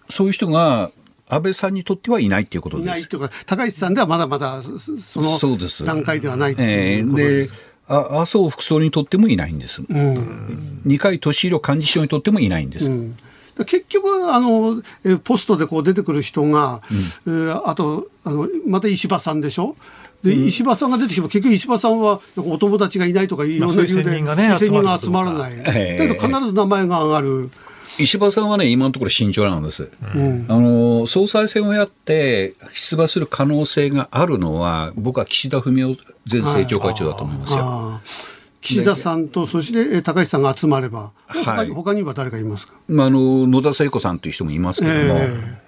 そういう人が安倍さんにとってはいないっていうことです。いないというか、高市さんではまだまだその段階ではないということです。えーあ麻生副総理にとってもいないんです、うん、二階俊博幹事長にとってもいないんです。うん結局あの、ポストでこう出てくる人が、うん、えー、あとあの、また石破さんでしょ？で、うん、石破さんが出てきても、結局石破さんはお友達がいないとか、いろんな理由で、まあ、人が集まらない。だけど必ず名前が上がる。石破さんはね、今のところ慎重なんです、うん、あの総裁選をやって出馬する可能性があるのは、僕は岸田文雄前政調会長だと思いますよ。はい岸田さんと、そして高市さんが集まれば、はい、他には誰かいますか、まあ、あの野田聖子さんという人もいますけれども。えー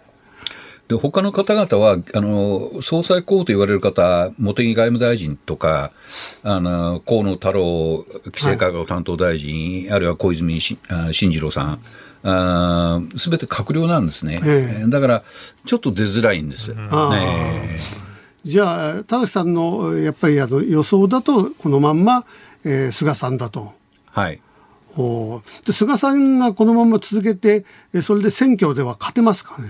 で他の方々はあの総裁候補と言われる方、茂木外務大臣とか、あの河野太郎規制改革担当大臣、はい、あるいは小泉進次郎さん、すべて閣僚なんですね、えー、だからちょっと出づらいんです。ね、じゃあ、田崎さんのやっぱりあの予想だと、このまんま、えー、菅さんだと。はい。おで菅さんがこのまま続けて、それで選挙では勝てますかね？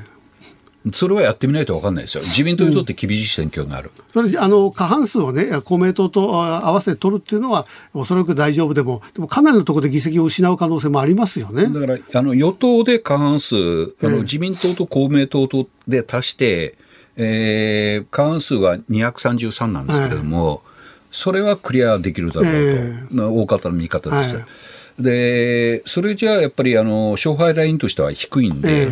それはやってみないと分かんないですよ、自民党にとって厳しい選挙になる、うん、それあの過半数をね、公明党と合わせて取るっていうのは、おそらく大丈夫でも、でもかなりのところで議席を失う可能性もありますよね。だからあの与党で過半数、あの自民党と公明党とで足して、えー、過半数は233なんですけれども、それはクリアできるだろうと、えー、大方の見方です。はい、で、それじゃあやっぱりあの勝敗ラインとしては低いんで、えー、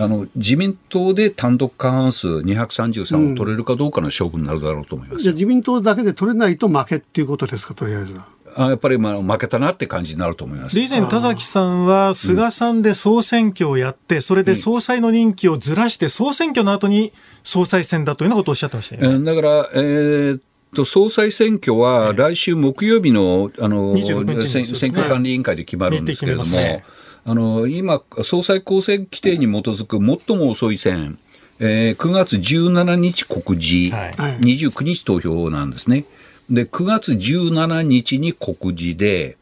あの自民党で単独過半数233を取れるかどうかの勝負になるだろうと思います、うん、じゃあ自民党だけで取れないと負けっていうことですか、とりあえずは。あやっぱりまあ負けたなって感じになると思います。以前、田崎さんは菅さんで総選挙をやって、それで総裁の任期をずらして、総選挙の後に総裁選だというようなことをおっしゃってましたよ、ね、だから、えー、と総裁選挙は来週木曜日のあの、選挙管理委員会で決まるんですけれども、あの今、総裁公選規定に基づく最も遅い選、えー、9月17日告示、はい、29日投票なんですね。で、9月17日に告示で、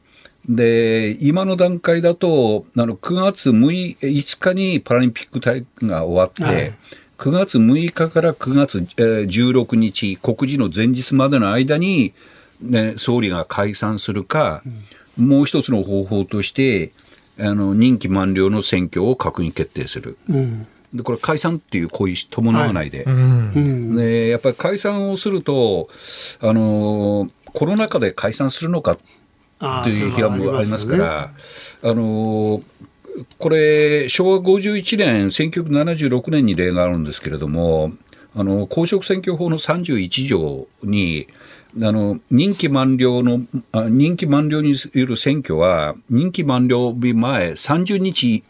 で、今の段階だと、あの9月 6, 5日にパラリンピック大会が終わって、はい。9月6日から9月16日、告示の前日までの間に、ね、総理が解散するか、うん、もう一つの方法として、あの任期満了の選挙を閣議決定する。うん。でこれ解散っていう行為伴わないで。はい、でやっぱり解散をするとあのコロナ禍で解散するのかっていう批判もありますから、あ、ね、のこれ、昭和51年、1976年に例があるんですけれども、あの公職選挙法の31条に、あの任期満了の任期満了による選挙は、任期満了日前30日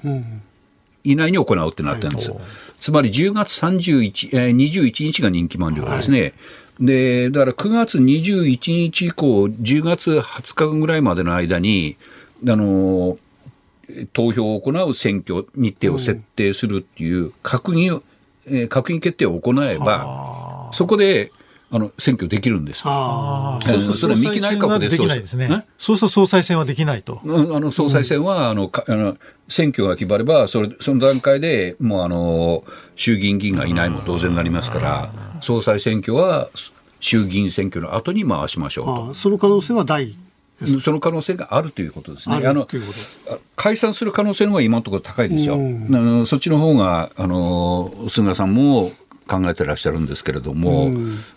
以内に行うってなってるんです、はい、つまり10月31、えー、21日が任期満了ですね。はい。で、だから9月21日以降、10月20日ぐらいまでの間に、あの、投票を行う選挙日程を設定するっていう閣議、うんえー、閣議決定を行えば、そこであの選挙できるんです。あそうするとそれ三木内閣でできないですね。そうすると総裁選はできないと。あの総裁選は、あのあの選挙が決まればそれその段階でもうあの衆議院議員がいないも当然になりますから、総裁選挙は衆議院選挙の後に回しましょうと。その可能性は大その可能性があるということですね。あの解散する可能性の方が今のところ高いですよ。そっちの方があの菅さんも考えてらっしゃるんですけれども、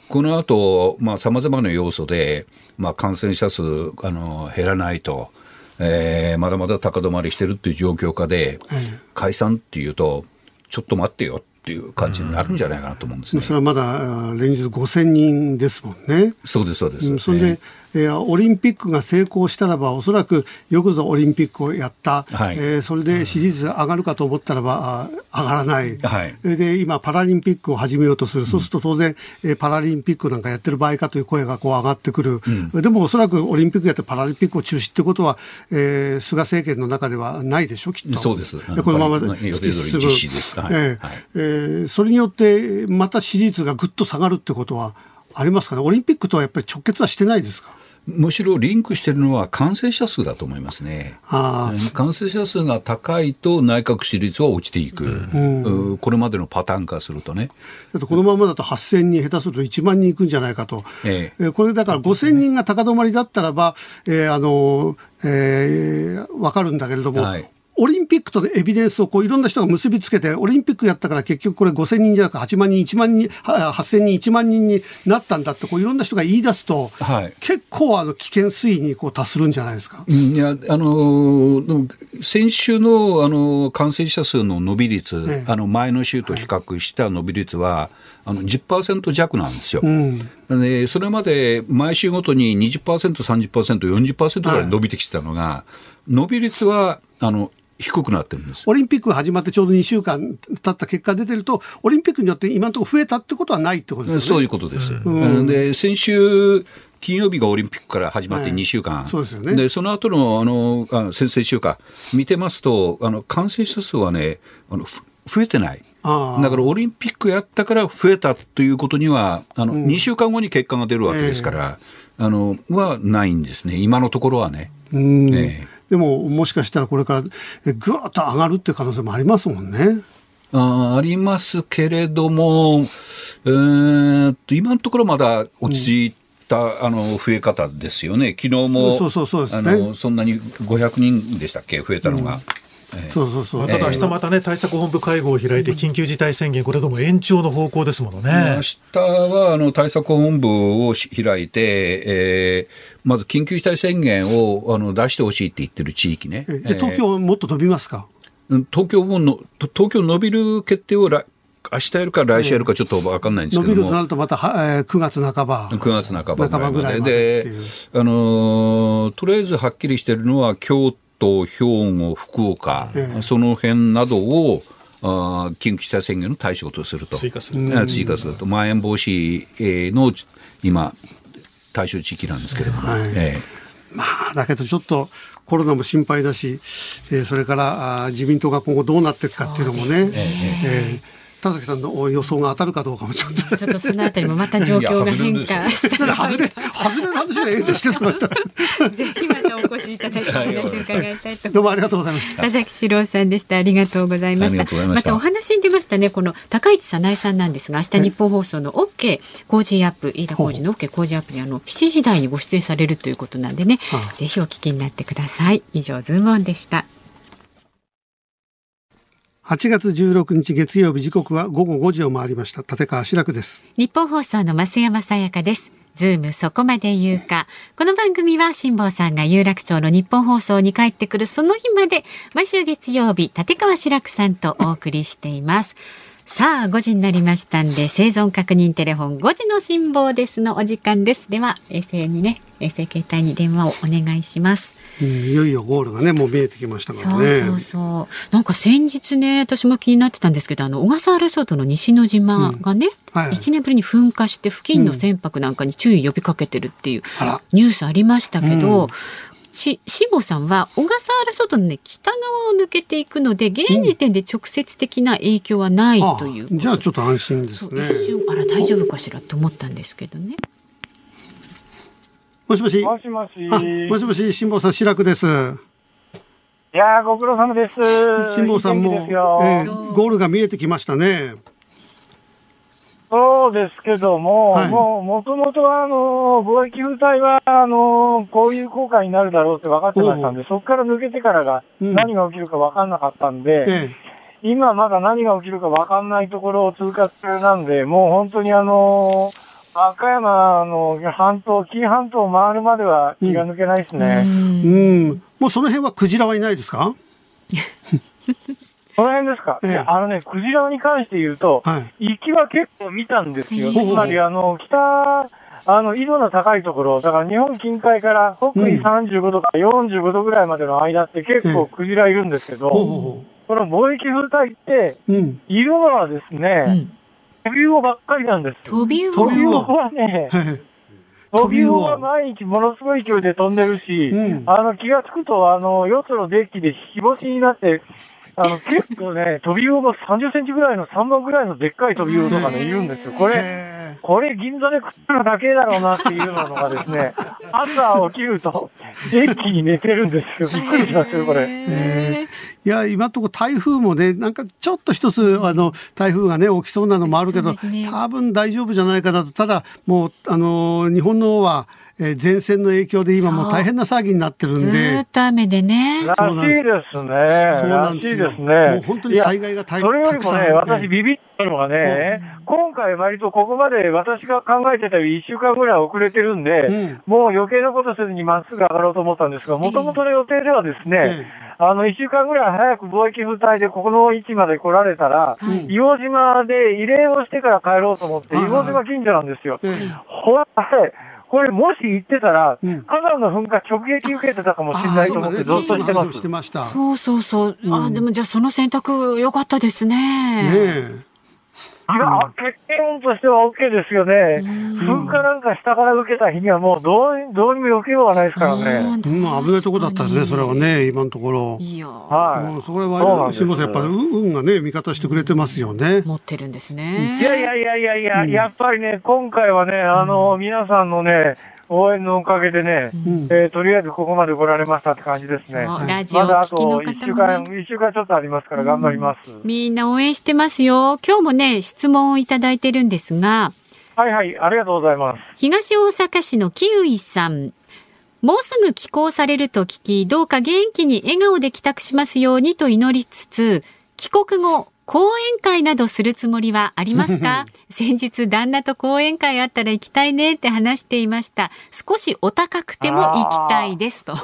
この後、まあ、様々な要素で、まあ、感染者数、あの、減らないと。えー、まだまだ高止まりしてるっていう状況下で、解散っていうと、ちょっと待ってよっていう感じになるんじゃないかなと思うんですね。それはまだ連日5000人ですもんね。そうです、そうです。それで、えー、オリンピックが成功したらば、おそらくよくぞオリンピックをやった、はい、えー、それで支持率上がるかと思ったらば、上がらない、はい、で今、パラリンピックを始めようとする、そうすると当然、えー、パラリンピックなんかやってる場合かという声がこう上がってくる、うん、でもおそらくオリンピックやってパラリンピックを中止ってことは、えー、菅政権の中ではないでしょ、きっと。そうです。でこのまま突き進む、はい、えーえー、それによって、また支持率がぐっと下がるってことはありますかね、オリンピックとはやっぱり直結はしてないですか？むしろリンクしているのは感染者数だと思いますね。感染者数が高いと内閣支持率は落ちていく、うん、これまでのパターン化するとね。だこのままだと8000人、下手すると1万人いくんじゃないかと、ええ、これだから5000人が高止まりだったらば、えー、あの、えー、分かるんだけれども、はいオリンピックとのエビデンスをこういろんな人が結びつけて、オリンピックやったから結局これ5000人じゃなく8万人、1万人、8000人、1万人になったんだって、こういろんな人が言い出すと、はい、結構あの危険水位にこう達するんじゃないですか？いや、あの先週のあの感染者数の伸び率、ね、あの前の週と比較した伸び率は、あの10%弱なんですよ、うん、でそれまで毎週ごとに20%、30%、40%ぐらい伸びてきてたのが、はい、伸び率はあの低くなってるんですオリンピックが始まってちょうど2週間経った結果出てると、オリンピックによって今のところ増えたってことはないってことですね。そういうことです。うん、で先週金曜日がオリンピックから始まって2週間、はい、そうですよね、でその後のあのあ先々週間、見てますと、あの感染者数はね、あの増えてない。だからオリンピックやったから増えたということには、あの、うん、2週間後に結果が出るわけですから、えー、あの、はないんですね。今のところはね。うん、えーでももしかしたらこれからぐわっと上がるっていう可能性もありますもんね。あありますけれども、えー、今のところまだ落ち着いた、うん、あの増え方ですよね、昨日もそうそうそうです、ね、あのそんなに500人でしたっけ、増えたのが。うんそうそうそう。ただ明日またね、対策本部会合を開いて、緊急事態宣言、これでも延長の方向ですものね。明日は、あの、対策本部を開いて、えー、まず緊急事態宣言をあの出してほしいって言ってる地域ね。東京もっと伸びますか？東京もの、東京伸びる決定を来明日やるか来週やるかちょっと分かんないんですけど伸びるとなるとまた、えー、9月半ば。9月半ば半ばぐらいまで。で、あのー、とりあえずはっきりしてるのは、京都、兵庫、福岡、ええ、その辺などを、あ緊急事態宣言の対象とすると。追加する。追加すると。まん延防止の今、対象地域なんですけれども。はい、ええ、まあ、だけどちょっとコロナも心配だし、えー、それからあ自民党が今後どうなっていくかっていうのもね。ええ田崎さんの予想が当たるかどうかもちょっと。ちょっとそのあたりもまた状況が変化 (laughs) したら外れ外れの話はええとしてもらった。ぜひまたお越しいただきお話を伺いたいとどうもありがとうございました。田崎史郎さんでした。ありがとうございました。また。お話に出ましたね。この高市早苗さんなんですが明日日本放送の OK 工事アップ飯田浩司の OK 工事アップにあの7時台にご出演されるということなんでね、はあ、ぜひお聞きになってください。以上ズームオンでした8月16日月曜日時刻は午後5時を回りました立川志らくですニッポン放送の増山さやかですズームそこまで言うか。この番組は辛坊さんが有楽町のニッポン放送に帰ってくるその日まで毎週月曜日立川志らくさんとお送りしています。さあ5時になりましたんで生存確認テレフォン5時の辛抱ですのお時間です。では衛星にね衛星携帯に電話をお願いします、うん、いよいよゴールがねもう見えてきましたからね。そうそうそう。なんか先日ね私も気になってたんですけどあの小笠原諸島の西之島がね、うん。はい、1年ぶりに噴火して付近の船舶なんかに注意呼びかけてるっていうニュースありましたけど、うんし、しぼさんは小笠原諸島の、ね、北側を抜けていくので現時点で直接的な影響はないという、うん、じゃあちょっと安心ですね。一瞬あら大丈夫かしらと思ったんですけどね。もしもし。もしもし。もしもし辛坊さん白くです。いやご苦労様です。辛坊さんも、えー、ゴールが見えてきましたねそうですけども、はい、もう、もともとあの、貿易部隊は、あの、こういう効果になるだろうって分かってましたんで、そこから抜けてからが、何が起きるか分かんなかったんで、うんええ、今まだ何が起きるか分かんないところを通過中なんで、もう本当にあの、和歌山の半島、紀伊半島を回るまでは気が抜けないですね。うん。もうその辺はクジラはいないですか？(laughs) その辺ですか、ええあのね、クジラに関して言うと、はい。行きは結構見たんですよ。つまり、あの、北、あの、緯度の高いところ、だから日本近海から北緯35度から45度ぐらいまでの間って結構クジラいるんですけど、この貿易風帯って、う。うん。いるのはですね、トビウオばっかりなんですよ。飛び魚飛び魚はね、はいトビウオは毎日ものすごい勢いで飛んでるし、うんあの気がつくと、あの、よそのデッキで日干しになって、あの、結構ね、トビウオが30センチぐらいの3番ぐらいのでっかいトビウオとかね、いるんですよ。これ、へこれ銀座で食ってるだけだろうなっていうのがですね、(laughs) 朝起きると、デッキに寝てるんですよ。びっくりしますよ、これ。えいや、今のところ台風もね、なんかちょっと一つ、あの、台風がね、起きそうなのもあるけど、ね多分大丈夫じゃないかなと。ただ、もう、あの、日本の方は、えー前線の影響で今もう大変な騒ぎになってるんずーでっ、と雨でね。らしいですね。そうなんですよ。らしいですね。もう本当に災害が大いやそれよりもね、私ビビったのがね、今回割とここまで私が考えてたより1週間ぐらい遅れてるんで、うん。もう余計なことせずにまっすぐ上がろうと思ったんですが、もともとの予定ではですね、えあの、1週間ぐらい早く貿易風帯でここの位置まで来られたら、はい硫黄島で慰霊をしてから帰ろうと思って、はい硫黄島近所なんですよ。ええほら、これもし行ってたら、うん火山の噴火直撃受けてたかもしれないと思って、ずっとしてますそんな話をし。てました。そうそうそう。あ、でもじゃあその選択良かったですね。ねえ。いや、結論としては OK ですよね。噴火なんか下から受けた日にはもうどうにどうにも避けようがないですからね。うん、危ないとこだったですね、それはね、今のところ。いやはい。うん、それは、です辛坊さん、やっぱり運がね、味方してくれてますよね。持ってるんですね。いやいやいやいやいや、やっぱりね、今回はね、あの、皆さんのね、応援のおかげでね、うんえーとりあえずここまで来られましたって感じですね。ラジオまだあと1週間、ね。一週間ちょっとありますから頑張ります。みんな応援してますよ。今日もね、質問をいただいてるんですが、はいはい、ありがとうございます。東大阪市のキウイさん。もうすぐ帰港されると聞き、どうか元気に笑顔で帰宅しますようにと祈りつつ、帰国後、講演会などするつもりはありますか？(laughs) 先日旦那と講演会あったら行きたいねって話していました。少しお高くても行きたいですと。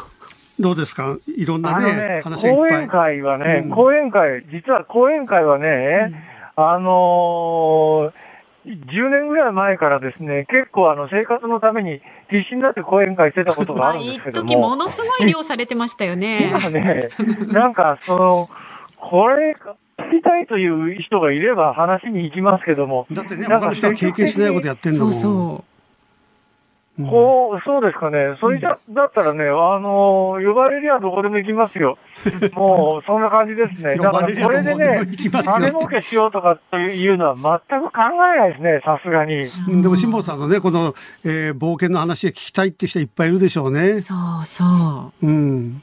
どうですか？いろんなねね、、話がいっぱい講演。会はね、うん講演会、実は講演会はね、あのー10年ぐらい前からですね、結構あの生活のために必死になって講演会してたことがまあ、あるんです一けど時もも、のすごい量されてましたよね。今ね、なんかその、これ、聞きたいという人がいれば話に行きますけども、だってね、他の人は経験しないことやってんだも。そうんそうんこう、そうですかね。それじゃ、だったらね、あの呼ばれりゃどこでも行きますよ。(laughs) もう、そんな感じですね。だから、これでね金儲けしようとかっていうのは全く考えないですね、さすがに。うんでも辛坊さんのね、この、えー冒険の話が聞きたいって人いっぱいいるでしょうねう。。そうそう。うん。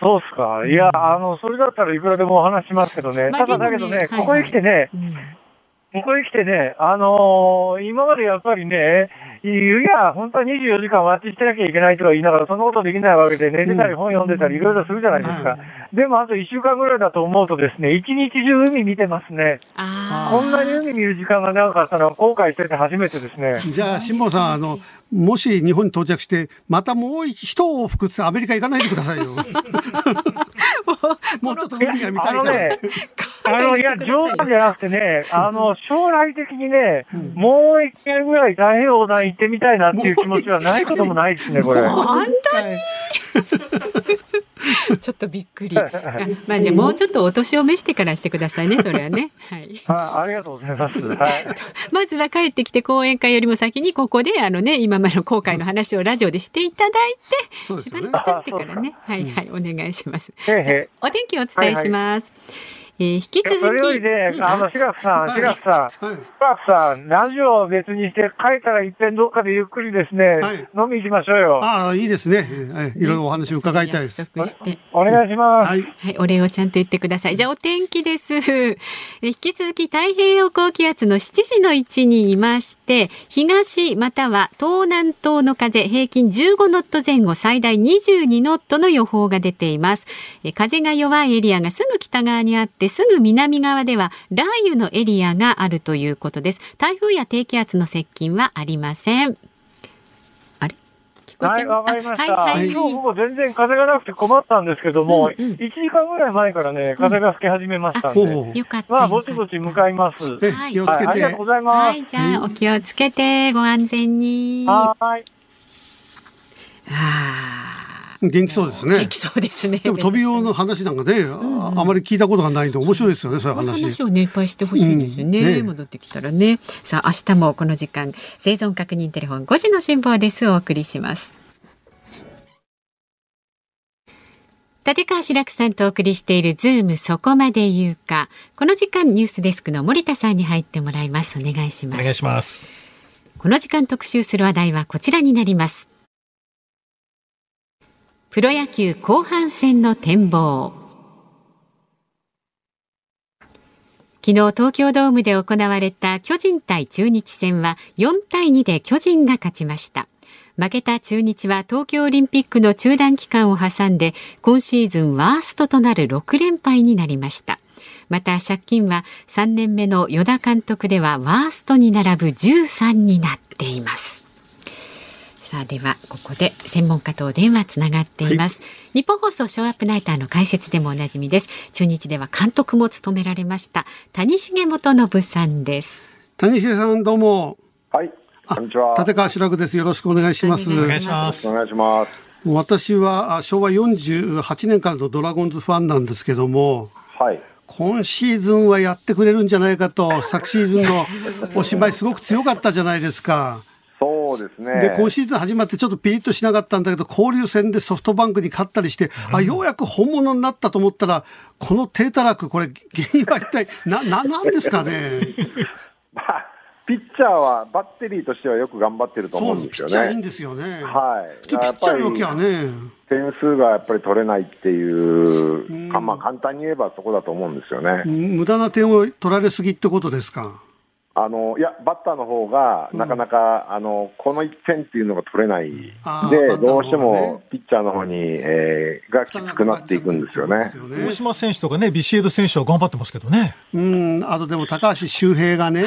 そうっすか。いや、あの、それだったらいくらでもお話しますけどね。まあただだけどね、ここへ来てね、うんここへ来てね、あのー今までやっぱりね、いや、本当は24時間待ちしてなきゃいけないとか言いながら、そんなことできないわけで、寝てたり本読んでたりいろいろするじゃないですか。でもあと1週間ぐらいだと思うとですね、一日中海見てますね。あこんなに海見る時間が長かったのは後悔してて初めてですね。じゃあ、辛坊さん、あの、もし日本に到着して、またもう一往復ってアメリカ行かないでくださいよ。(laughs) もうちょっと海が見たいから。あのね、(laughs) あの、いや、冗談じゃなくてね、あの、将来的にね、もう一回ぐらい太平洋横断行ってみたいなっていう気持ちはないこともないですね、これ。(laughs) 本当に？(laughs) ちょっとびっくり。まあじゃあもうちょっとお年を召してからしてくださいね、(laughs) それはね。はい。はい、ありがとうございます。はい。まずは帰ってきて講演会よりも先にここであのね今までの後悔の話をラジオでしていただいて、しばらく経ってからねはいはいお願いします。お天気をお伝えします。えー引き続きそれよりね、うんあの、志らくさん、はい志らくさん、はい志らくさん、ラジオを別にして、帰ったら一遍どっかでゆっくりですね、はい飲み行きましょうよ。ああ、いいですね。はいいろいろお話を伺いたいです。して。お願いします。はい。はい、お礼をちゃんと言ってください。じゃあお天気です。え引き続き太平洋高気圧の7時の位置にいまして、東または東南東の風平均15ノット前後最大22ノットの予報が出ています。え風が弱いエリアがすぐ北側にあってすぐ南側では雷雨のエリアがあるということです台風や低気圧の接近はありませんはい、わかりました。はいはい、今日も全然風がなくて困ったんですけども、うんうん、1時間ぐらい前からね、風が吹き始めましたんで、うん、よかった。まあ、ぼちぼち向かいます。はい、気をつけて、はい、ありがとうございます。はい、じゃあ、お気をつけて、ご安全に。はい。あ元気そうですね。元気そうですね。でも飛び用の話なんかね、うんうん、あまり聞いたことがないんで面白いですよね、そういう話。話をねいっぱいしてほしいですよねうんね、戻ってきたらね。さあ明日もこの時間生存確認テレフォン5時の辛抱ですお送りします。立川志らくさんとお送りしているズームそこまで言うか。この時間ニュースデスクの森田さんに入ってもらいます。お願いします。お願いします。この時間特集する話題はこちらになります。プロ野球後半戦の展望。昨日東京ドームで行われた巨人対中日戦は4対2で巨人が勝ちました。負けた中日は東京オリンピックの中断期間を挟んで今シーズンワーストとなる6連敗になりました。また借金は3年目の与田監督ではワーストに並ぶ13になっています。さあではここで専門家と電話つながっています、はい、日本放送ショーアップナイターの解説でもおなじみです。中日では監督も務められました谷重元信さんです。谷重さんどうも。はいこんにちは。立川志らくです。よろしくお願いします。お願いします。お願いします。私は昭和48年からのドラゴンズファンなんですけどもはい。今シーズンはやってくれるんじゃないかと、昨シーズンのお芝居すごく強かったじゃないですか。そうですね。で、今シーズン始まってちょっとピリッとしなかったんだけど、交流戦でソフトバンクに勝ったりして、うん、あ、ようやく本物になったと思ったら、この低たらく、これ、原因は一体、(laughs) な、な、なんですかね？(laughs) まあ、ピッチャーは、バッテリーとしてはよく頑張ってると思うんですよね。ピッチャーいいんですよね。はい。普通ピッチャーの時はね。点数がやっぱり取れないっていう、うん、まあ簡単に言えばそこだと思うんですよね。無駄な点を取られすぎってことですか？あのいや、バッターの方が、なかなか、うん、あのこの1点っていうのが取れない、で、どうしてもピッチャーの方に、えー、がきつくなっていくんですよね。大島選手とかね、ビシエド選手は頑張ってますけどね。うん、あとでも高橋周平がね、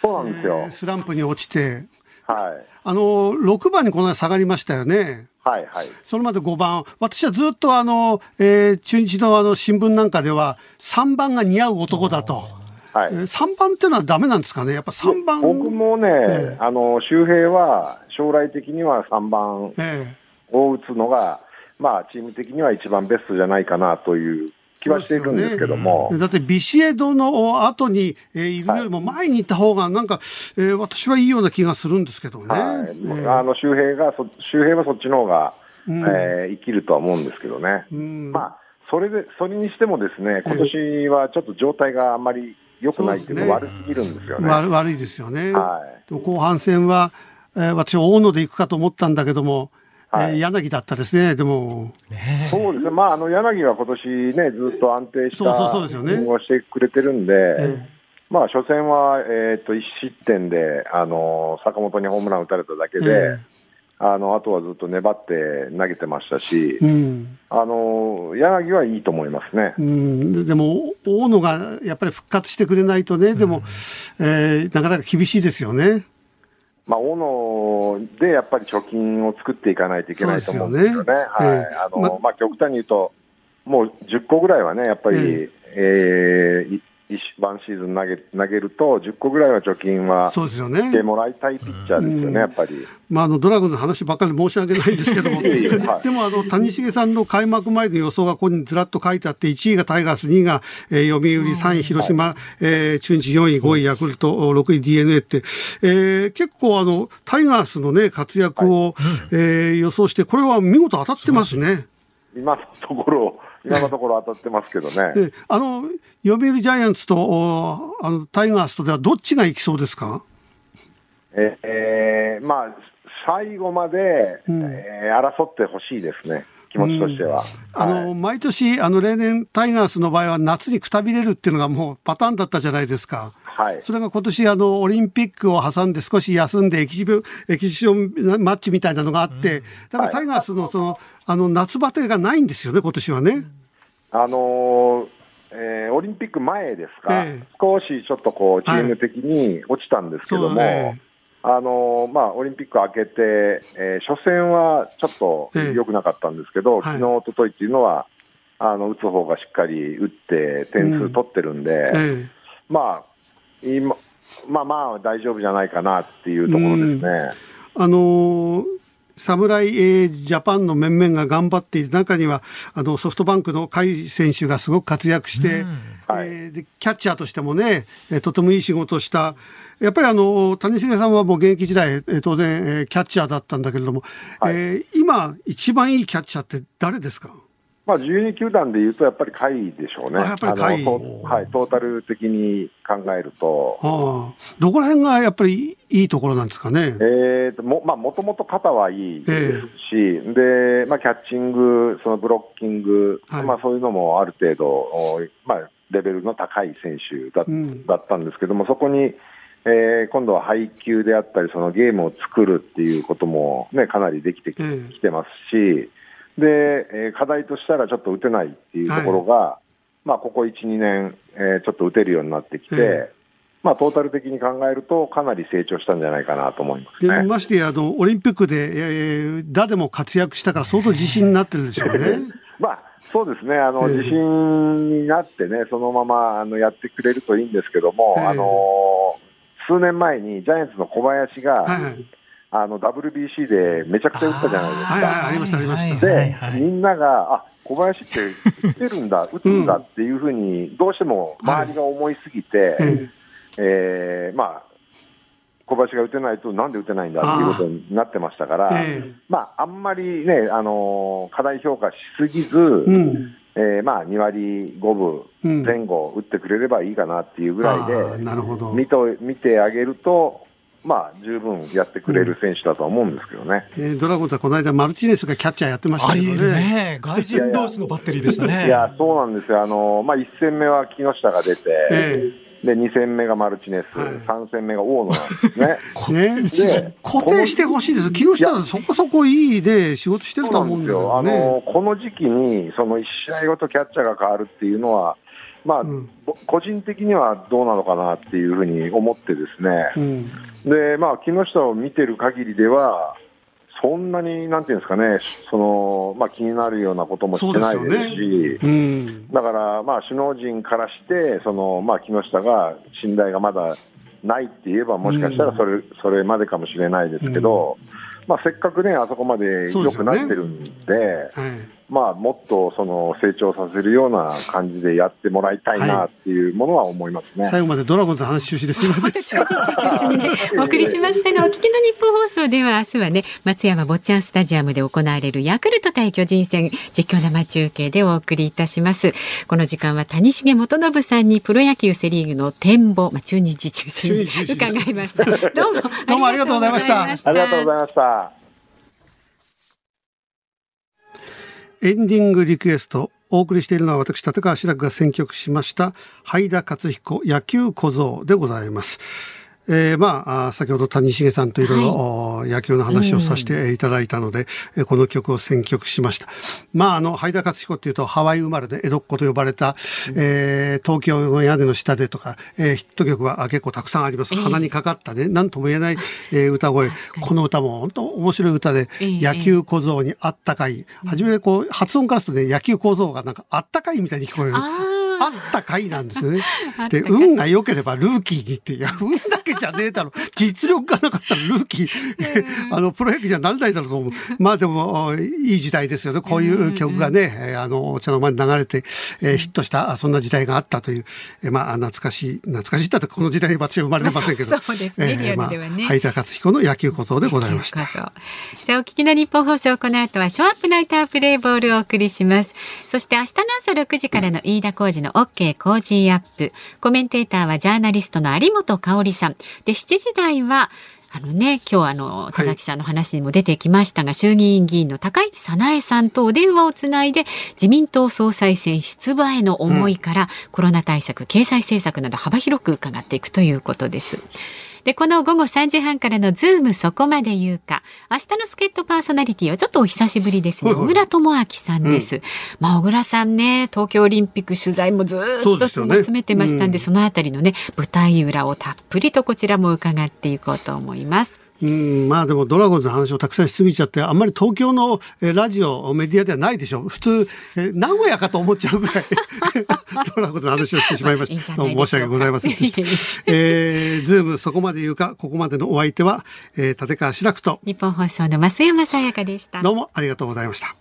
そうなんですよ、えー、スランプに落ちて、はい、あの6番にこの間下がりましたよね。はいはい、それまで5番、私はずっとあの、えー、中日のあの新聞なんかでは、3番が似合う男だと。はい、3番っていうのはだめなんですかね、やっぱ3番。僕もね、えー、あの周平は将来的には3番を打つのが、えー、まあ、チーム的には一番ベストじゃないかなという気はしているんですけども。ね、だってビシエドの後に、えー、いるよりも前に行った方がなんか、えー、私はいいような気がするんですけどね。はい、えー、あの周平がそ、周平はそっちの方が、うん、えー、生きるとは思うんですけどね。うん、まあそれで、それにしてもですね、今年はちょっと状態があんまり良くないっていうか、悪すぎるんですよね。悪悪いですよね。はい、後半戦は、えー、私、大野で行くかと思ったんだけども、はい、えー、柳だったですね、でも。そうですね、まあ、あの柳は今年ね、ずっと安定したピッチングをしてくれてるんで、えー、まあ、初戦は、えー、っと1失点で、あの坂本にホームラン打たれただけで、えーあのあとはずっと粘って投げてましたし、うん、あの柳はいいと思いますね、うん、でも、大野がやっぱり復活してくれないとね、でも、うん、えー、なかなか厳しいですよね。まあ、大野でやっぱり貯金を作っていかないといけないと思うんですよね。ね。はい。あのままあ、極端に言うと、もう10個ぐらいはね、やっぱり、えー、えー、ワンシーズン投げ投げると、10個ぐらいは貯金はしてもらいたいピッチャーですよね、やっぱり。まあ、あのドラゴンズの話ばっかり申し訳ないんですけども、(laughs) でもあの谷繁さんの開幕前の予想がここにずらっと書いてあって、1位がタイガース、2位が、えー、読売、3位広島、はい、えー、中日4位、5位ヤクルト、6位 d n a って、えー、結構あのタイガースの、ね、活躍を、はい、えー、予想して、これは見事当たってますね。今のところ今のところ当たってますけどね。(laughs) あの、読売ジャイアンツとあのタイガースとではどっちがいきそうですか？ええー、まあ、最後まで、うん、えー、争ってほしいですね。気持ちとしては。うん、あの、はい、毎年、あの、例年、タイガースの場合は夏にくたびれるっていうのがもうパターンだったじゃないですか。はい。それが今年、あの、オリンピックを挟んで少し休んでエキシビエキシションマッチみたいなのがあって、だからタイガースのその、あの、夏バテがないんですよね、今年はね。あのーえー、オリンピック前ですか、えー、少しちょっとこうチーム的に落ちたんですけども、はい。あのまあ、オリンピック明けて、えー、初戦はちょっと良くなかったんですけど、えー、昨日おとといっていうのは、あの打つ方がしっかり打って点数取ってるんで、うんえ。ー、まあ今まあまあ大丈夫じゃないかなっていうところですね。あのー侍、えー、ジャパンの面々が頑張っている中にはあのソフトバンクの甲斐選手がすごく活躍して、うん、えー、でキャッチャーとしてもね、えー、とてもいい仕事をした。やっぱりあの谷繁さんはもう現役時代、えー、当然、えー、キャッチャーだったんだけれども、はい、えー、今一番いいキャッチャーって誰ですか？まあ、12球団でいうと、やっぱり下位でしょうね、やっぱり下位。はい、トータル的に考えると、はあ、どこら辺がやっぱりいいところなんですかね？えーともまあ、もともと肩はいいですし、えー、でまあ、キャッチング、そのブロッキング、はい、まあ、そういうのもある程度、まあ、レベルの高い選手だうん、だったんですけども、そこに、えー、今度は配球であったり、そのゲームを作るっていうことも、ね、かなりできてき,、てますし。で、えー、課題としたらちょっと打てないっていうところが、はい、まあ、ここ1、2年、えー、ちょっと打てるようになってきて、えー、まあ、トータル的に考えると、かなり成長したんじゃないかなと思います、ね、でましてあの、オリンピックで、えー、打でも活躍したから、相当自信になってるでしょうね。(laughs) まあそうですね、あの、自信になってね、そのままあのやってくれるといいんですけども、あの数年前にジャイアンツの小林が、はいはいあの WBC でめちゃくちゃ打ったじゃないですか。はいありました、ありました。で、みんなが、あ小林って打ってるんだ、打つんだっていうふうに、どうしても周りが思いすぎて、はい、えー、まあ、小林が打てないと、なんで打てないんだっていうことになってましたから、まあ、あんまりね、あのー、過大評価しすぎず、うん。えー、まあ2割5分前後打ってくれればいいかなっていうぐらいで、うん、なるほど。見と見てあげると、まあ、十分やってくれる選手だとは思うんですけどね、うん、えー、ドラゴンズはこの間、マルチネスがキャッチャーやってましたけどね、ね。外人同士のバッテリーでしたね。いやそうなんですよ、あのまあ、1戦目は木下が出て、えー、で2戦目がマルチネス、はい、3戦目が大野なんですね。(laughs) ねで固定してほしいです、木下はそこそこいいで仕事してると思うんですよ、ね、あのこの時期にその1試合ごとキャッチャーが変わるっていうのは、まあ、うん、個人的にはどうなのかなっていうふうに思ってですね、うん、でまあ、木下を見てる限りでは、そんなになんていうんですかね、そのまあ、気になるようなこともしてないですし、ね。うん、だから、まあ、首脳陣からして、そのまあ、木下が信頼がまだないって言えば、もしかしたらそれ,、それまでかもしれないですけど、まあ、せっかくね、あそこまで良くなってるんで。まあ、もっとその成長させるような感じでやってもらいたいなっていうものは思いますね、(laughs) はい、最後までドラゴンズの話中止ですみません。お送りしましたが、お聞きの日本放送では明日はね、松山坊ちゃんスタジアムで行われるヤクルト対巨人戦、実況生中継でお送りいたします。この時間は谷重元信さんにプロ野球セリーグの展望、まあ、中日中心に伺いました。どうも、どうもありがとうございました。ありがとうございました。エンディングリクエスト。お送りしているのは私、立川志らくが選曲しました、ハ田勝彦野球小僧でございます。えー、まあ、先ほど谷繁さんといろいろ野球の話をさせていただいたので、うん、この曲を選曲しました。まあ、あの、ハイダ勝彦っていうとハワイ生まれで江戸っ子と呼ばれた、えー、東京の屋根の下でとか、えー、ヒット曲は結構たくさんあります。鼻にかかったね、なんとも言えない、えー、歌声。この歌も本当面白い歌で、野球小僧にあったかい。初めこう、発音からするとね、野球小僧がなんかあったかいみたいに聞こえる。あったかいなんですよね。(laughs) で、運が良ければルーキーにって、いや、運だけじゃねえだろ。(laughs) 実力がなかったらルーキー、(laughs) あの、プロ野球じゃならないだろうと思う。まあでも、いい時代ですよね。こういう曲がね、あの、お茶の間に流れて、えー、ヒットした、そんな時代があったという、えー、まあ、懐かしい、懐かしいってこの時代は生まれてませんけど。そうですね、リアルではね。はい、田勝彦の野球小僧でございました。じゃあ、お聞きの日本放送、この後はショーアップナイタープレイボールをお送りします。そして明日の朝6時からの飯田浩二の OK 工事 g アップ。コメンテーターはジャーナリストの有本香里さん。で、7時台は、あのね、今日あの、田崎さんの話にも出てきましたが、はい、衆議院議員の高市早苗さんとお電話をつないで、自民党総裁選出馬への思いから、うん、コロナ対策、経済政策など幅広く伺っていくということです。でで、この午後3時半からのズームそこまで言うか、明日の助っ人パーソナリティはちょっとお久しぶりですね。小倉智明さんです。うん、まあ、小倉さんね、東京オリンピック取材もずっと詰めてましたんで、そ、ねうん、そのあたりのね、舞台裏をたっぷりとこちらも伺っていこうと思います。うんまあでもドラゴンズの話をたくさんしすぎちゃってあんまり東京のラジオメディアではないでしょう。普通え名古屋かと思っちゃうぐらい (laughs) ドラゴンズの話をしてしまいました。申し訳ございませんでした、えー、ズームそこまで言うかここまでのお相手は、えー、立川志らくと。日本放送の増山さやかでした。どうもありがとうございました